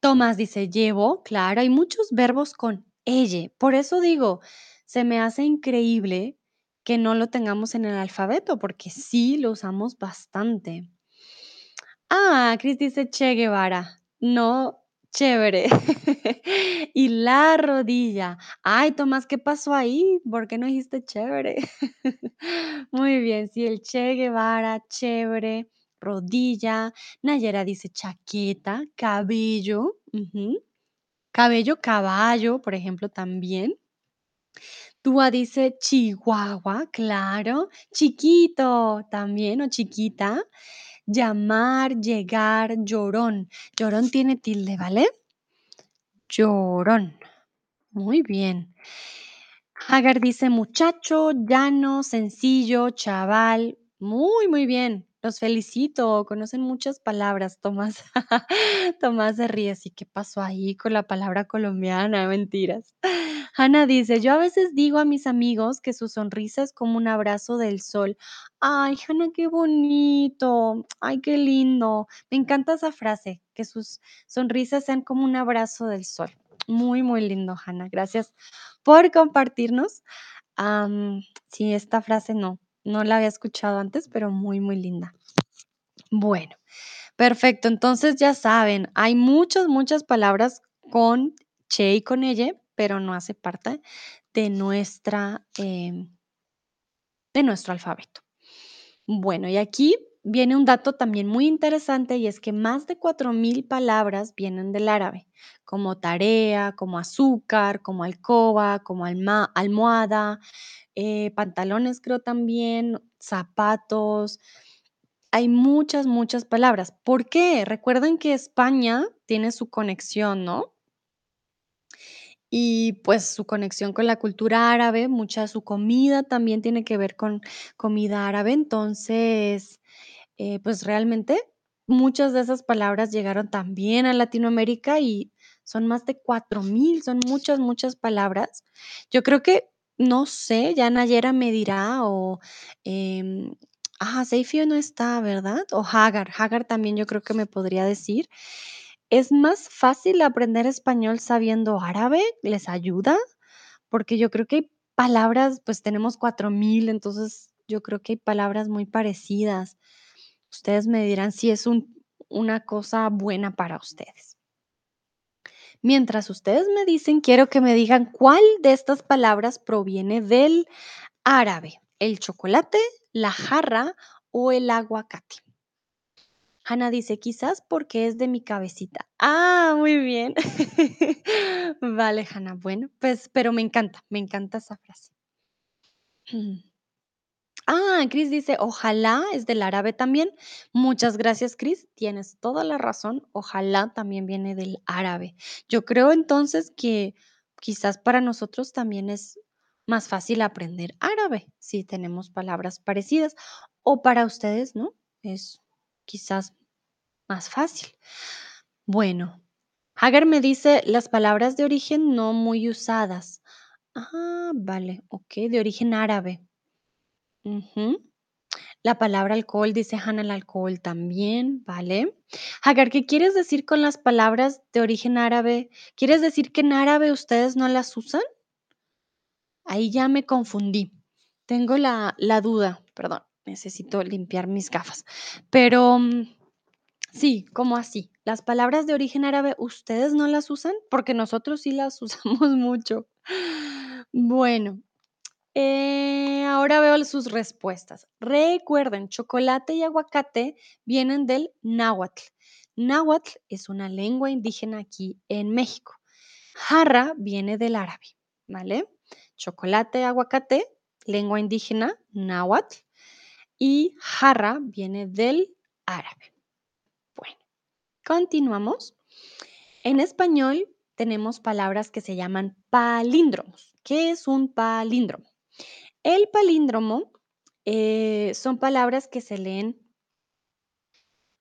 Tomás dice, llevo. Claro, hay muchos verbos con elle. Por eso digo, se me hace increíble que no lo tengamos en el alfabeto, porque sí lo usamos bastante. Ah, Cris dice Che Guevara. No, chévere. Y la rodilla. Ay, Tomás, ¿qué pasó ahí? ¿Por qué no dijiste chévere? Muy bien, sí, el Che Guevara, chévere, rodilla. Nayera dice chaqueta, cabello. Cabello, caballo, por ejemplo, también. Dúa dice chihuahua, claro. Chiquito también o chiquita. Llamar, llegar, llorón. Llorón tiene tilde, ¿vale? Llorón. Muy bien. Hagar dice muchacho, llano, sencillo, chaval. Muy, muy bien. Los felicito. Conocen muchas palabras, Tomás. Tomás se ríe. ¿Y qué pasó ahí con la palabra colombiana? Mentiras. Hanna dice, yo a veces digo a mis amigos que su sonrisa es como un abrazo del sol. Ay, Hanna, qué bonito. Ay, qué lindo. Me encanta esa frase, que sus sonrisas sean como un abrazo del sol. Muy, muy lindo, Hanna. Gracias por compartirnos. Am, sí, esta frase no, no la había escuchado antes, pero muy, muy linda. Bueno, perfecto. Entonces ya saben, hay muchas, muchas palabras con che y con elle, pero no hace parte de nuestra, em, de nuestro alfabeto. Bueno, y aquí viene un dato también muy interesante y es que más de 4.000 palabras vienen del árabe, como tarea, como azúcar, como alcoba, como almohada, eh, pantalones creo también, zapatos. Hay muchas, muchas palabras. ¿Por qué? Recuerden que España tiene su conexión, ¿no? y pues su conexión con la cultura árabe, mucha su comida también tiene que ver con comida árabe. Entonces, eh, pues realmente muchas de esas palabras llegaron también a Latinoamérica y son más de 4000, son muchas, muchas palabras. Yo creo que, no sé, ya Nayera me dirá o, em, ah, Seifio no está, ¿verdad? O Hagar, Hagar también yo creo que me podría decir. ¿Es más fácil aprender español sabiendo árabe? ¿Les ayuda? Porque yo creo que hay palabras, pues tenemos 4000, entonces yo creo que hay palabras muy parecidas. Ustedes me dirán si es un una cosa buena para ustedes. Mientras ustedes me dicen, quiero que me digan cuál de estas palabras proviene del árabe, el chocolate, la jarra o el aguacate. Hanna dice, quizás porque es de mi cabecita. Ah, muy bien. Vale, Hanna. Bueno, pues, pero me encanta, me encanta esa frase. Ah, Chris dice, ojalá es del árabe también. Muchas gracias, Chris. Tienes toda la razón. Ojalá también viene del árabe. Yo creo entonces que quizás para nosotros también es más fácil aprender árabe si tenemos palabras parecidas o para ustedes, ¿no? Es quizás más fácil. Bueno, Hagar me dice las palabras de origen no muy usadas. Ah, vale, ok, de origen árabe. La palabra alcohol, dice Hannah, el alcohol también, ¿vale? Hagar, ¿qué quieres decir con las palabras de origen árabe? ¿Quieres decir que en árabe ustedes no las usan? Ahí ya me confundí. Tengo la, la duda, perdón, necesito limpiar mis gafas. Pero mm, sí, ¿cómo así? Las palabras de origen árabe, ¿ustedes no las usan? Porque nosotros sí las usamos mucho. Bueno, eh, ahora veo sus respuestas. Recuerden, chocolate y aguacate vienen del náhuatl. Náhuatl es una lengua indígena aquí en México. Jarra viene del árabe, ¿vale? Chocolate, aguacate, lengua indígena, náhuatl. Y jarra viene del árabe. Bueno, continuamos. En español tenemos palabras que se llaman palíndromos. ¿Qué es un palíndromo? El palíndromo eh, son palabras que se leen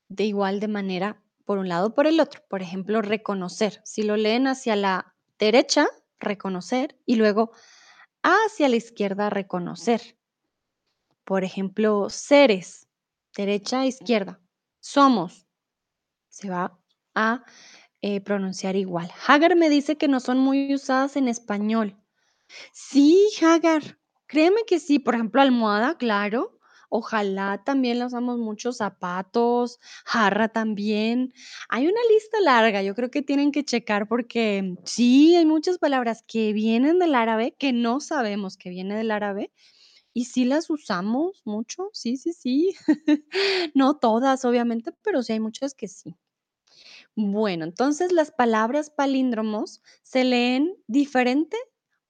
de igual de manera por un lado o por el otro. Por ejemplo, reconocer. Si lo leen hacia la derecha, reconocer, y luego hacia la izquierda, reconocer. Por ejemplo, seres, derecha, izquierda. Somos, se va a eh, pronunciar igual. Hagar me dice que no son muy usadas en español. Sí, Hagar, créeme que sí. Por ejemplo, almohada, claro. Ojalá también la usamos mucho, zapatos, jarra también. Hay una lista larga, yo creo que tienen que checar porque sí, hay muchas palabras que vienen del árabe, que no sabemos que viene del árabe, y sí las usamos mucho, sí, sí, sí. No todas, obviamente, pero sí hay muchas que sí. Bueno, entonces las palabras palíndromos se leen diferente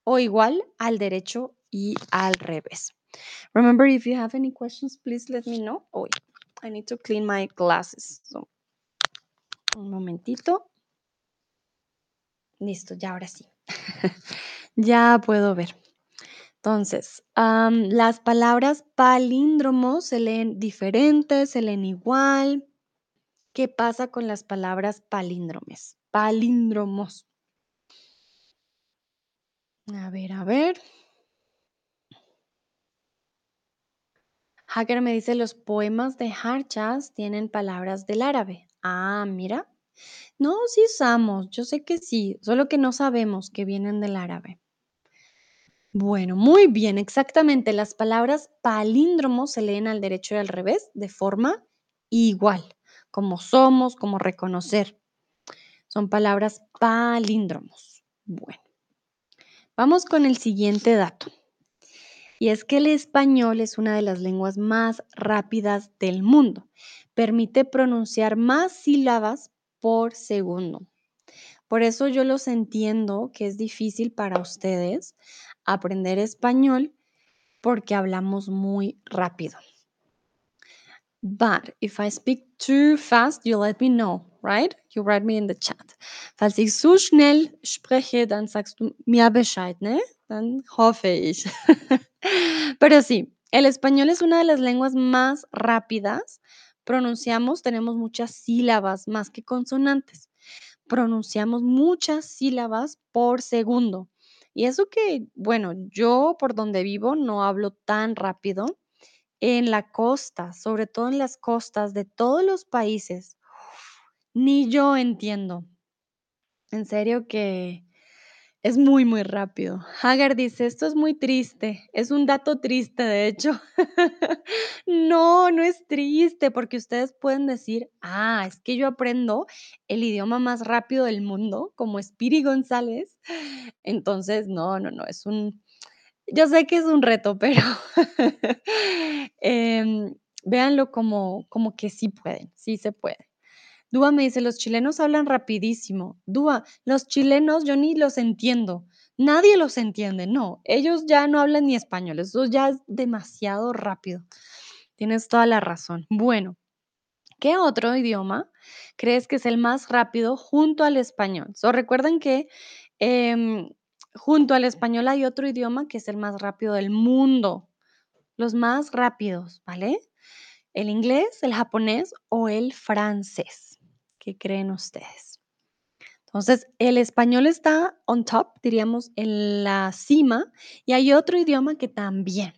o igual al derecho y al revés. Remember, if you have any questions, please let me know. Oh, I need to clean my glasses. Un momentito. Listo, ya ahora sí. ya puedo ver. Entonces, las palabras palíndromos se leen diferentes, se leen igual. ¿Qué pasa con las palabras palíndromes? Palíndromos. A ver, a ver. Hacker me dice, los poemas de Harchas tienen palabras del árabe. Ah, mira. No, sí usamos, yo sé que sí, solo que no sabemos que vienen del árabe. Bueno, muy bien, exactamente. Las palabras palíndromos se leen al derecho y al revés de forma igual, como somos, como reconocer. Son palabras palíndromos. Bueno, vamos con el siguiente dato. Y es que el español es una de las lenguas más rápidas del mundo. Permite pronunciar más sílabas por segundo. Por eso yo los entiendo que es difícil para ustedes aprender español porque hablamos muy rápido. But if I speak too fast, you let me know, right? You write me in the chat. Falls ich zu schnell spreche, dann sagst du mir Bescheid, ne? Ich. Pero sí, el español es una de las lenguas más rápidas. Pronunciamos, tenemos muchas sílabas más que consonantes. Pronunciamos muchas sílabas por segundo. Y eso que, bueno, yo por donde vivo no hablo tan rápido. En la costa, sobre todo en las costas de todos los países, ni yo entiendo. En serio que es muy, muy rápido. Hagar dice, esto es muy triste. Es un dato triste, de hecho. no, no es triste, porque ustedes pueden decir, ah, es que yo aprendo el idioma más rápido del mundo, como Spiri González. Entonces, no, no, no, es un, yo sé que es un reto, pero em, véanlo como, como que sí pueden, sí se puede. Dúa me dice, los chilenos hablan rapidísimo. Dúa, los chilenos yo ni los entiendo. Nadie los entiende, no. Ellos ya no hablan ni español, eso ya es demasiado rápido. Tienes toda la razón. Bueno, ¿qué otro idioma crees que es el más rápido junto al español? So, recuerden que em, junto al español hay otro idioma que es el más rápido del mundo. Los más rápidos, ¿vale? El inglés, el japonés o el francés. ¿Qué creen ustedes? Entonces, el español está on top, diríamos, en la cima, y hay otro idioma que también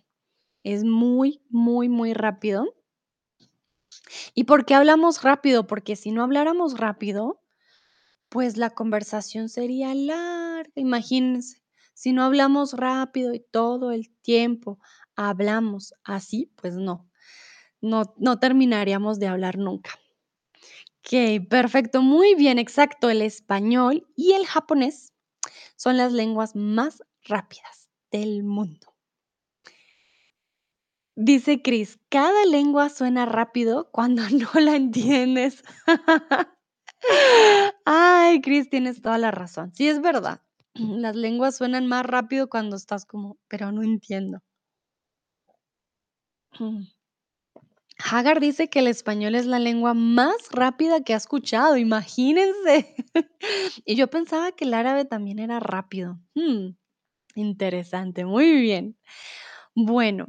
es muy, muy, muy rápido. ¿Y por qué hablamos rápido? Porque si no habláramos rápido, pues la conversación sería larga. Imagínense, si no hablamos rápido y todo el tiempo hablamos así, pues no, no, no terminaríamos de hablar nunca. Ok, perfecto, muy bien, exacto. El español y el japonés son las lenguas más rápidas del mundo. Dice Chris, cada lengua suena rápido cuando no la entiendes. Ay, Chris, tienes toda la razón. Sí, es verdad. Las lenguas suenan más rápido cuando estás como, pero no entiendo. Hagar dice que el español es la lengua más rápida que ha escuchado, imagínense. y yo pensaba que el árabe también era rápido. Hmm, interesante, muy bien. Bueno,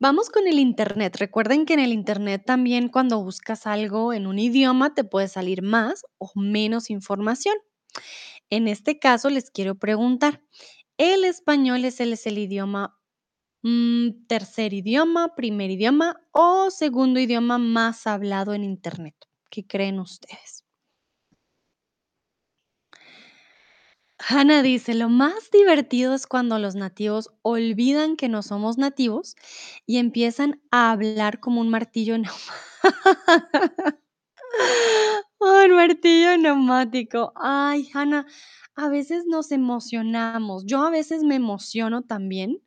vamos con el Internet. Recuerden que en el Internet también cuando buscas algo en un idioma te puede salir más o menos información. En este caso les quiero preguntar, ¿el español es el, es el idioma mm, tercer idioma, primer idioma o segundo idioma más hablado en Internet? ¿Qué creen ustedes? Hanna dice, lo más divertido es cuando los nativos olvidan que no somos nativos y empiezan a hablar como un martillo neumático. un martillo neumático. Ay, Hanna, a veces nos emocionamos. Yo a veces me emociono también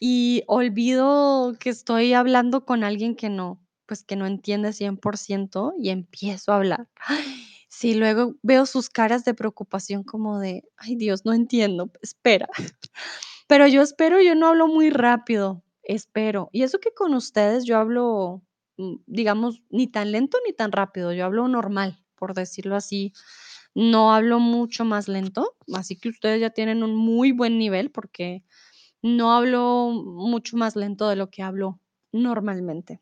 y olvido que estoy hablando con alguien que no, pues que no entiende 100% y empiezo a hablar. Sí, luego veo sus caras de preocupación como de, ay Dios, no entiendo, espera. Pero yo espero, yo no hablo muy rápido, espero. Y eso que con ustedes yo hablo, mm, digamos, ni tan lento ni tan rápido, yo hablo normal, por decirlo así. No hablo mucho más lento, así que ustedes ya tienen un muy buen nivel porque no hablo mucho más lento de lo que hablo normalmente.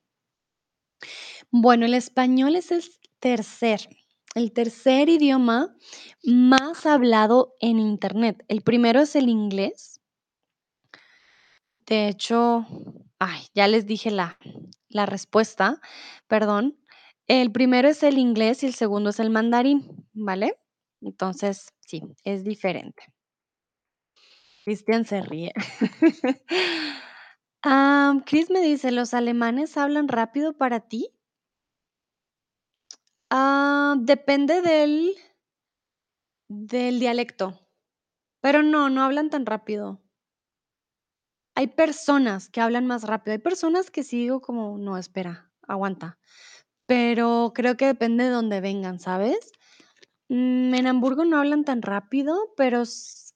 Bueno, el español es el tercer, el tercer idioma más hablado en Internet. El primero es el inglés. De hecho, ay, ya les dije la, la respuesta, perdón. El primero es el inglés y el segundo es el mandarín, ¿vale? Entonces, sí, es diferente. Cristian se ríe. Ah, Chris me dice, ¿los alemanes hablan rápido para ti? Ah, depende del del dialecto, pero no, no hablan tan rápido. Hay personas que hablan más rápido, hay personas que sí digo como, no, espera, aguanta, pero creo que depende de dónde vengan, ¿sabes? Mm, en Hamburgo no hablan tan rápido, pero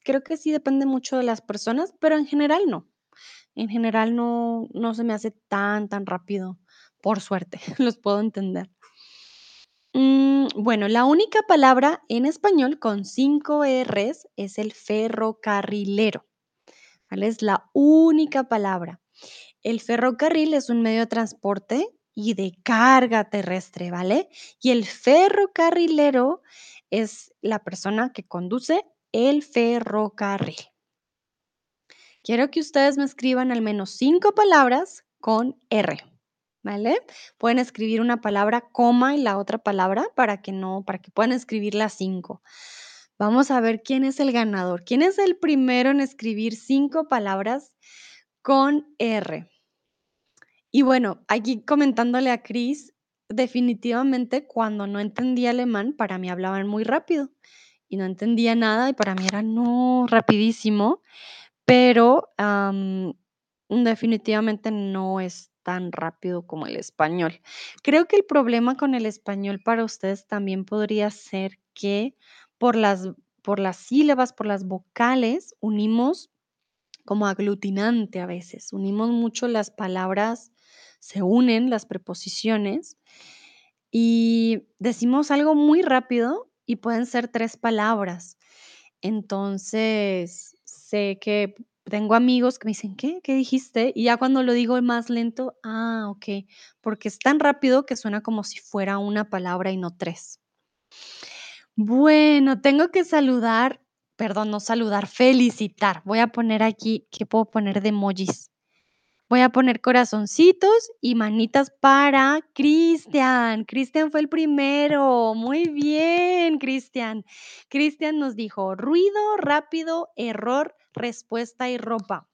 creo que sí depende mucho de las personas, pero en general no. En general no no se me hace tan, tan rápido, por suerte, los puedo entender. Mm, bueno, la única palabra en español con 5 Rs es el ferrocarrilero, ¿vale? Es la única palabra. El ferrocarril es un medio de transporte y de carga terrestre, ¿vale? Y el ferrocarrilero es la persona que conduce el ferrocarril. Quiero que ustedes me escriban al menos cinco palabras con R, ¿vale? Pueden escribir una palabra, coma y la otra palabra para que no, para que puedan escribir las cinco. Vamos a ver quién es el ganador. ¿Quién es el primero en escribir cinco palabras con R? Y bueno, aquí comentándole a Cris, definitivamente cuando no entendía alemán, para mí hablaban muy rápido y no entendía nada y para mí era no, rapidísimo, pero am, definitivamente no es tan rápido como el español. Creo que el problema con el español para ustedes también podría ser que por las, por las sílabas, por las vocales, unimos como aglutinante a veces, unimos mucho las palabras, se unen las preposiciones y decimos algo muy rápido y pueden ser tres palabras. Entonces, sé que tengo amigos que me dicen: "¿Qué? ¿Qué dijiste?". Y ya cuando lo digo más lento, ah, okey, porque es tan rápido que suena como si fuera una palabra y no 3. Bueno, tengo que saludar, perdón, no saludar, felicitar. Voy a poner aquí, ¿qué puedo poner de emojis? Voy a poner corazoncitos y manitas para Cristian. Cristian fue el primero. Muy bien, Cristian. Cristian nos dijo ruido, rápido, error, respuesta y ropa.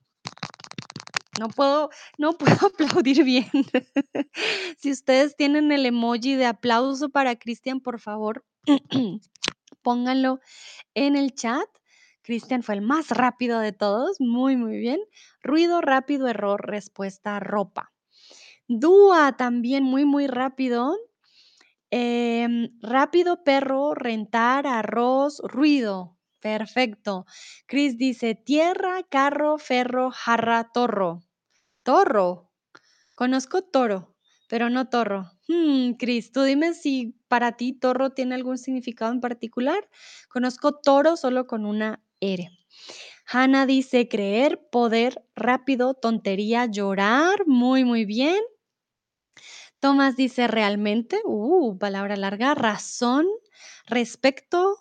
No puedo, no puedo aplaudir bien. si ustedes tienen el emoji de aplauso para Cristian, por favor, pónganlo en el chat. Cristian fue el más rápido de todos. Muy, muy bien. Ruido, rápido, error, respuesta, ropa. Dúa también muy, muy rápido. Em, rápido, perro, rentar, arroz, ruido. Perfecto. Chris dice tierra, carro, ferro, jarra, torro. Torro. Conozco toro, pero no torro. Hmm, Cris, tú dime si para ti torro tiene algún significado en particular. Conozco toro solo con una R. Hanna dice creer, poder, rápido, tontería, llorar. Muy, muy bien. Tomás dice realmente, uh, palabra larga, razón, respecto,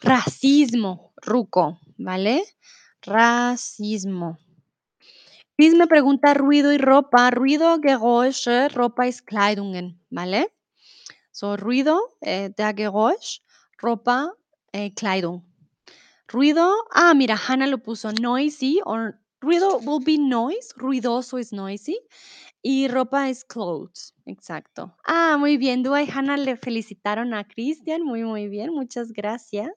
racismo, ruco, ¿vale? Racismo. Chris me pregunta ruido y ropa. Ruido, Geräusche, ropa es Kleidungen, ¿vale? So, ruido, eh, der ropa, eh, Kleidung. Ruido, ah, mira, Hannah lo puso noisy, or ruido will be noise, ruidoso es noisy, y ropa es clothes, exacto. Ah, muy bien, Dua y Hannah le felicitaron a Christian, muy, muy bien, muchas gracias.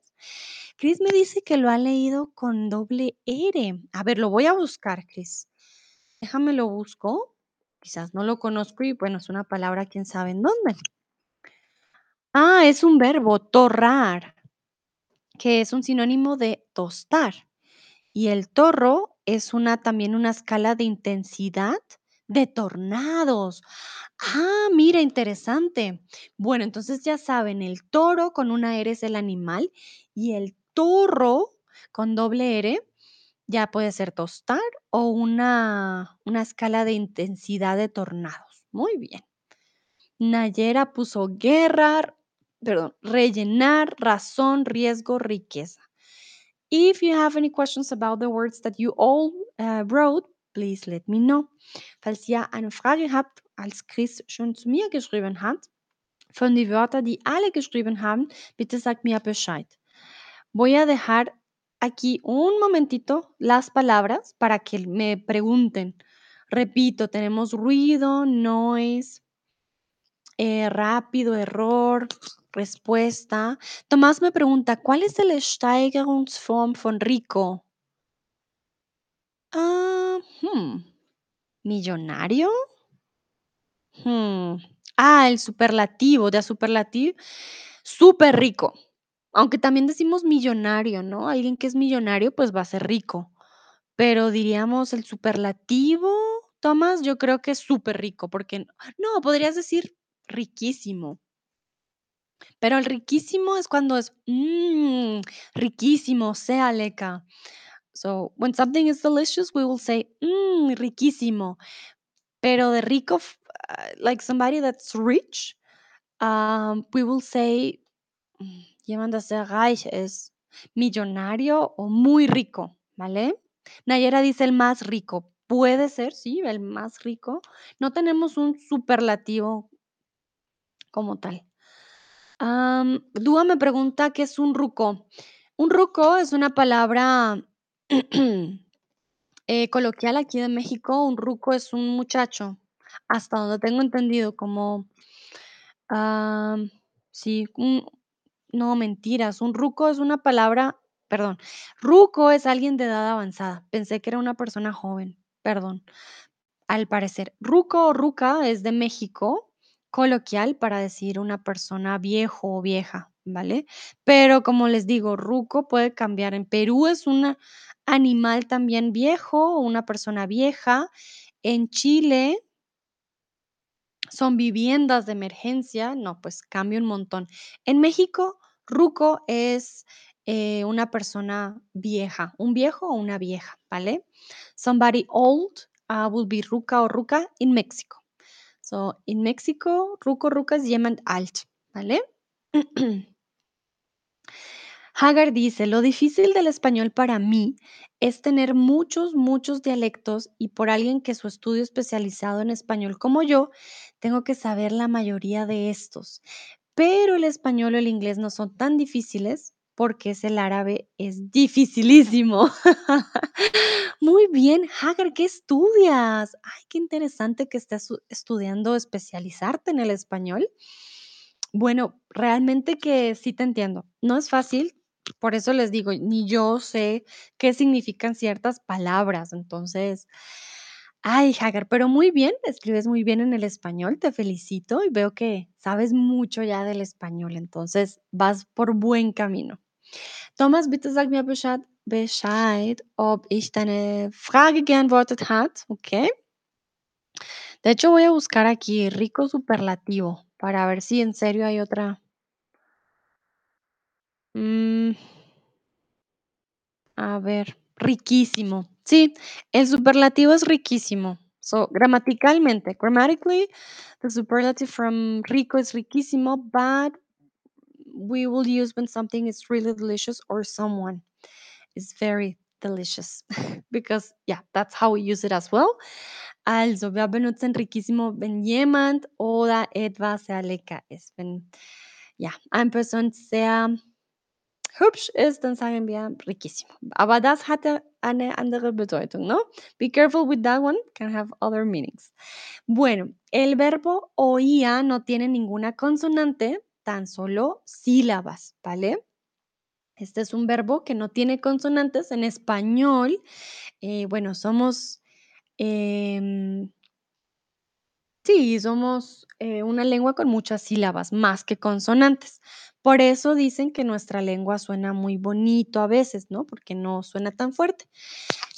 Chris me dice que lo ha leído con doble R. A ver, lo voy a buscar, Chris. Déjame lo busco. Quizás no lo conozco y bueno, es una palabra, quién sabe en dónde. Ah, es un verbo, torrar, que es un sinónimo de tostar. Y el torro es una también una escala de intensidad de tornados. Ah, mira, interesante. Bueno, entonces ya saben, el toro con una R es el animal y el torro con doble R ya puede ser tostar o una, una escala de intensidad de tornados. Muy bien. Nayera puso guerra, perdón, rellenar, razón, riesgo, riqueza. If you have any questions about the words that you all uh, wrote, please let me know. Falls ihr eine Frage habt, als Chris schon zu mir geschrieben hat, von den Wörtern, die alle geschrieben haben, bitte sagt mir Bescheid. Voy a dejar aquí un momentito las palabras para que me pregunten. Repito, tenemos ruido, noise, eh, rápido, error, respuesta. Tomás me pregunta, ¿cuál es el Steigerungsform von rico? Ah, hmm, ¿millonario? Hmm, Ah, el superlativo, de superlativo, súper rico. Aunque también decimos millonario, ¿no? Alguien que es millonario, pues va a ser rico. Pero diríamos el superlativo, Tomás, yo creo que es súper rico, porque no, podrías decir riquísimo. Pero el riquísimo es cuando es, mm, riquísimo, sea leca. So, when something is delicious, we will say, mm, riquísimo. Pero de rico, uh, like somebody that's rich, um, we will say, mm, jemand, dass sehr reich millonario o muy rico, ¿vale? Nayera dice el más rico. Puede ser, sí, el más rico. No tenemos un superlativo como tal. Am, Dúa me pregunta qué es un ruco. Un ruco es una palabra eh, coloquial aquí de México. Un ruco es un muchacho, hasta donde tengo entendido, como, sí, un- no mentiras. Un ruco es una palabra, perdón, ruco es alguien de edad avanzada. Pensé que era una persona joven, perdón. Al parecer, ruco o ruca es de México, coloquial para decir una persona viejo o vieja, ¿vale? Pero como les digo, ruco puede cambiar. En Perú es un animal también viejo o una persona vieja. En Chile son viviendas de emergencia. No, pues cambia un montón. En México, ruco es eh, una persona vieja, un viejo o una vieja, ¿vale? Somebody old will be ruca o ruca in Mexico. So, in Mexico, ruco, ruca es jemand alt, ¿vale? Hagar dice, lo difícil del español para mí es tener muchos, muchos dialectos y por alguien que su estudio especializado en español como yo, tengo que saber la mayoría de estos. Pero el español o el inglés no son tan difíciles porque es el árabe, es dificilísimo. Muy bien, Hagar, ¿qué estudias? Ay, qué interesante que estés estudiando especializarte en el español. Bueno, realmente que sí te entiendo. No es fácil, por eso les digo, ni yo sé qué significan ciertas palabras. Entonces, ay, Hagar, pero muy bien, escribes muy bien en el español, te felicito y veo que sabes mucho ya del español, entonces vas por buen camino. Thomas, bitte sag mir Bescheid, ob ich deine Frage geantwortet hat, okay? De hecho, voy a buscar aquí rico superlativo para ver si en serio hay otra. Mm, a ver, riquísimo. Sí, el superlativo es riquísimo. So, gramaticalmente, grammatically, the superlative from rico is riquísimo, but we will use when something is really delicious or someone is very delicious because yeah, that's how we use it as well. Also, wir benutzen riquísimo, wenn jemand oder etwas sehr lecker ist. Wenn ja, eine Person sehr hübsch ist, dann sagen wir riquísimo. Aber das hatte eine andere Bedeutung, ¿no? Be careful with that one, can have other meanings. Bueno, el verbo oía no tiene ninguna consonante, tan solo sílabas, ¿vale? Este es un verbo que no tiene consonantes. En español, eh, bueno, somos, em, sí, somos eh, una lengua con muchas sílabas, más que consonantes. Por eso dicen que nuestra lengua suena muy bonito a veces, ¿no? Porque no suena tan fuerte,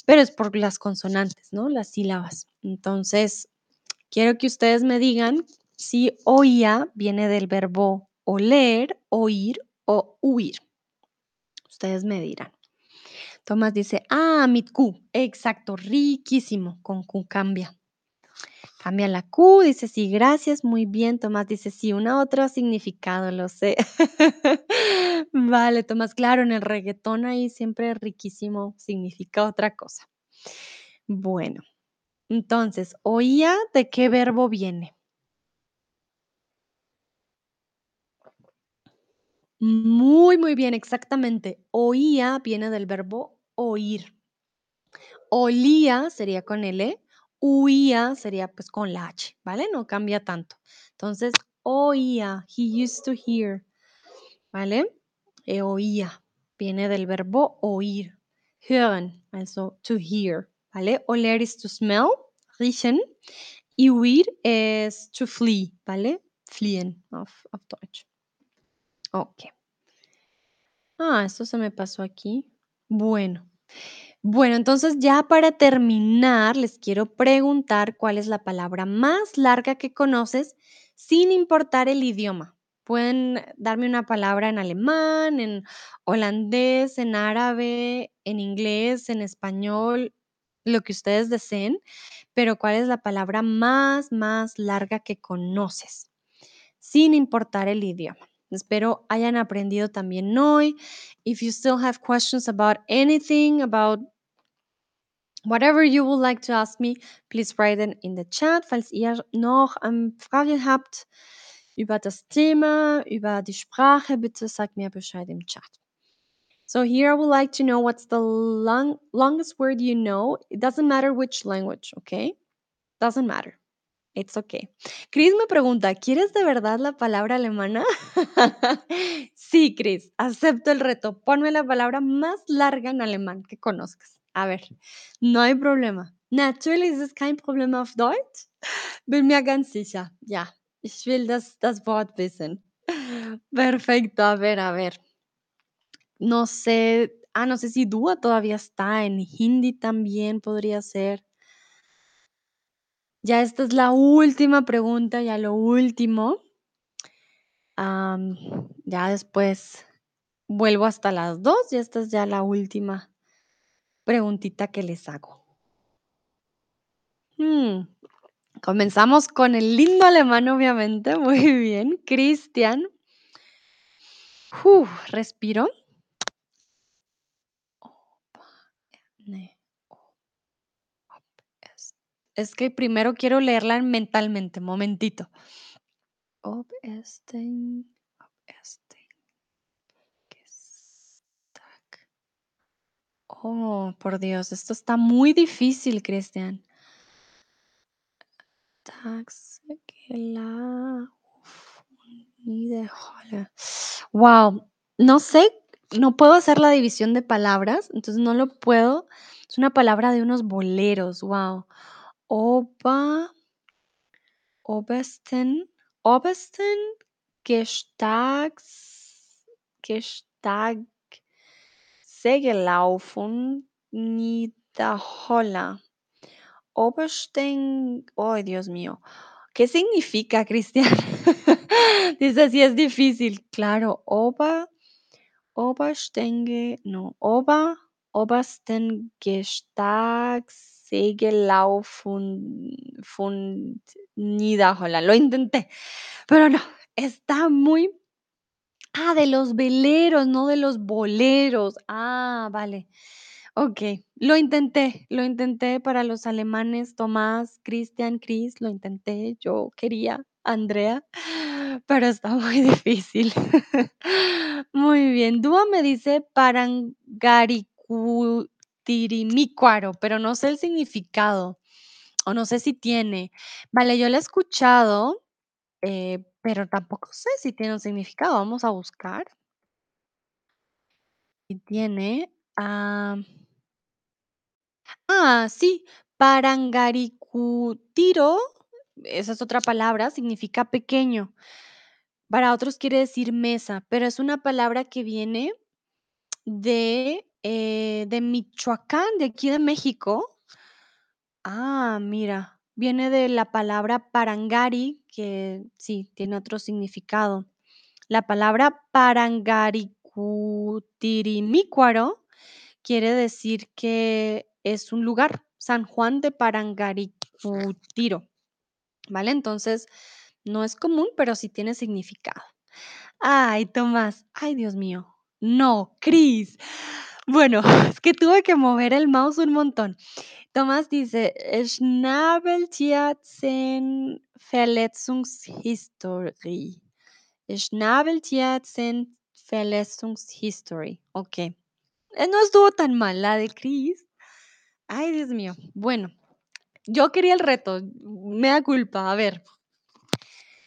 pero es por las consonantes, ¿no? Las sílabas. Entonces, quiero que ustedes me digan si oía viene del verbo oler, oír o huir. Ustedes me dirán. Tomás dice, ah, mit Q. Exacto, riquísimo. Con Q cambia. Cambia la Q, dice sí, gracias, muy bien. Tomás dice sí, una otro significado, lo sé. Vale, Tomás, claro, en el reggaetón ahí siempre riquísimo significa otra cosa. Bueno, entonces, oía, ¿de qué verbo viene? Muy, muy bien, exactamente. Oía viene del verbo oír. Olía sería con L, huía sería pues con la H, ¿vale? No cambia tanto. Entonces, oía, he used to hear, ¿vale? Eh, oía, viene del verbo oír. Hören, also to hear, ¿vale? Oler is to smell, riechen. Y huir es to flee, ¿vale? Fliehen auf, auf Deutsch. Ok. Ah, esto se me pasó aquí. Bueno. Bueno, entonces ya para terminar, les quiero preguntar cuál es la palabra más larga que conoces sin importar el idioma. Pueden darme una palabra en alemán, en holandés, en árabe, en inglés, en español, lo que ustedes deseen, pero ¿cuál es la palabra más, más larga que conoces? Sin importar el idioma. Espero hayan aprendido también hoy. If you still have questions about anything, about whatever you would like to ask me, please write it in the chat. Falls ihr noch ähm, Fragen habt über das Thema, über die Sprache, bitte sagt mir Bescheid im Chat. So here I would like to know what's the long, longest word you know. It doesn't matter which language, okay? Doesn't matter. It's okay. Chris me pregunta, ¿quieres de verdad la palabra alemana? sí, Chris, acepto el reto. Ponme la palabra más larga en alemán que conozcas. A ver, no hay problema. Natürlich ist es kein Problem auf Deutsch. Bin mir ganz sicher. Ja, ich will das, das Wort wissen. Perfecto, a ver, a ver. No sé, ah, no sé si Dúa todavía está en Hindi también podría ser. Ya esta es la última pregunta, ya lo último. Ya después vuelvo hasta las 2 y esta es ya la última preguntita que les hago. Mm, comenzamos con el lindo alemán, obviamente. Muy bien. Cristian. Respiro. Opa, ne, o, op, es. Que primero quiero leerla mentalmente, momentito. Oh, por Dios, esto está muy difícil, Cristian. Wow, no sé, no puedo hacer la división de palabras, entonces no lo puedo. Es una palabra de unos boleros, wow. Oba, obersten, obersten Gestags, Gestag, Segelaufen, Niederholler. Obersten, ay Dios mío, ¿qué significa, Cristian? Dice, es difícil, claro, Ober, Oberstenge, no, Ober, Obersten Gestagsegelauf Niederholland. Lo intenté, pero no, está muy... Ah, de los veleros, no de los boleros. Ah, vale. Ok, lo intenté, lo intenté para los alemanes, Tomás, Cristian, Chris, lo intenté, yo quería, Andrea, pero está muy difícil. Muy bien, Dúa me dice parangaricutirimícuaro, pero no sé el significado, o no sé si tiene. Vale, yo la he escuchado, eh, pero tampoco sé si tiene un significado. Vamos a buscar. Si tiene, ah, ah, sí, parangaricutiro, esa es otra palabra, significa pequeño. Para otros quiere decir mesa, pero es una palabra que viene de, eh, de Michoacán, de aquí de México. Ah, mira, viene de la palabra parangari, que sí, tiene otro significado. La palabra parangaricutirimícuaro quiere decir que es un lugar, San Juan de Parangaricutiro, ¿vale? Entonces, no es común, pero sí tiene significado. Ay, Tomás, ay, Dios mío. No, Cris. Bueno, es que tuve que mover el mouse un montón. Tomás dice, Schnabeltierzen-Verletzungshistorie. Schnabeltierzen-Verletzungshistorie. Ok. Eh, No estuvo tan mal la de Chris. Ay, Dios mío. Bueno, yo quería el reto. Me da culpa. A ver.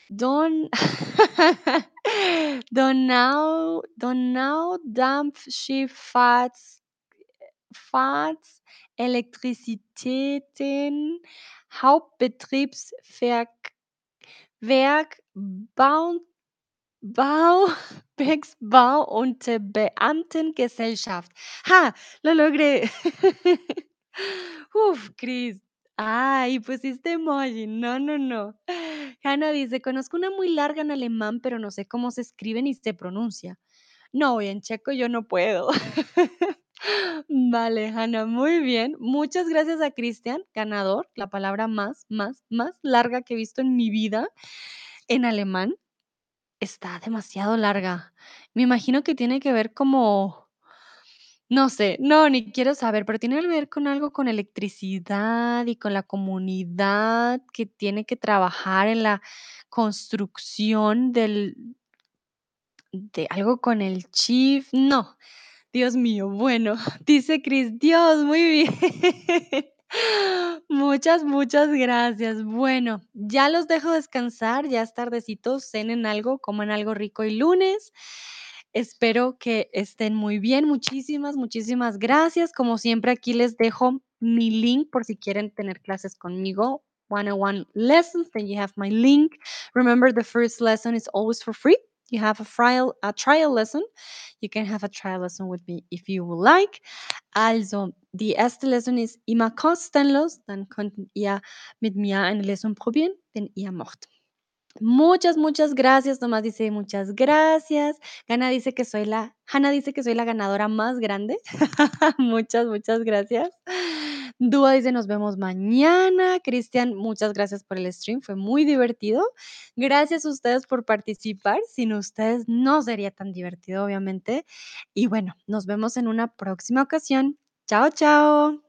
Don. Donau, Donau Dampfschifffahrts Fahrts, Elektrizitäten, Hauptbetriebswerk Werk, Bau, Bau, Bergsbau und Beamtengesellschaft. ¡Ja! Lo logré. Uf, Cris. Ay, pusiste emoji. No, no, no. Hanna dice: "Conozco una muy larga en alemán, pero no sé cómo se escribe ni se pronuncia". No, y en checo yo no puedo. Vale, Hanna, muy bien. Muchas gracias a Cristian, ganador, la palabra más, más, más larga que he visto en mi vida en alemán. Está demasiado larga. Me imagino que tiene que ver como no sé, no, ni quiero saber, pero tiene que ver con algo con electricidad y con la comunidad que tiene que trabajar en la construcción del de algo con el chief, no, Dios mío, bueno, dice Chris, Dios, muy bien. Muchas, muchas gracias. Bueno, ya los dejo descansar, ya es tardecito, cenen algo, coman algo rico y lunes. Espero que estén muy bien. Muchísimas, muchísimas gracias. Como siempre, aquí les dejo mi link por si quieren tener clases conmigo. 101 lessons, then you have my link. Remember, the first lesson is always for free. You have a trial, a trial lesson. You can have a trial lesson with me if you would like. Also, die erste Lesson ist immer kostenlos. Dann könnten ihr mit mir eine Lesson probieren, wenn ihr möchtet. Muchas, muchas gracias. Tomás dice muchas gracias. Gana dice que soy la, Hanna dice que soy la ganadora más grande. muchas, muchas gracias. Dúa dice nos vemos mañana. Cristian, muchas gracias por el stream. Fue muy divertido. Gracias a ustedes por participar. Sin ustedes no sería tan divertido, obviamente. Y bueno, nos vemos en una próxima ocasión. Chao, chao.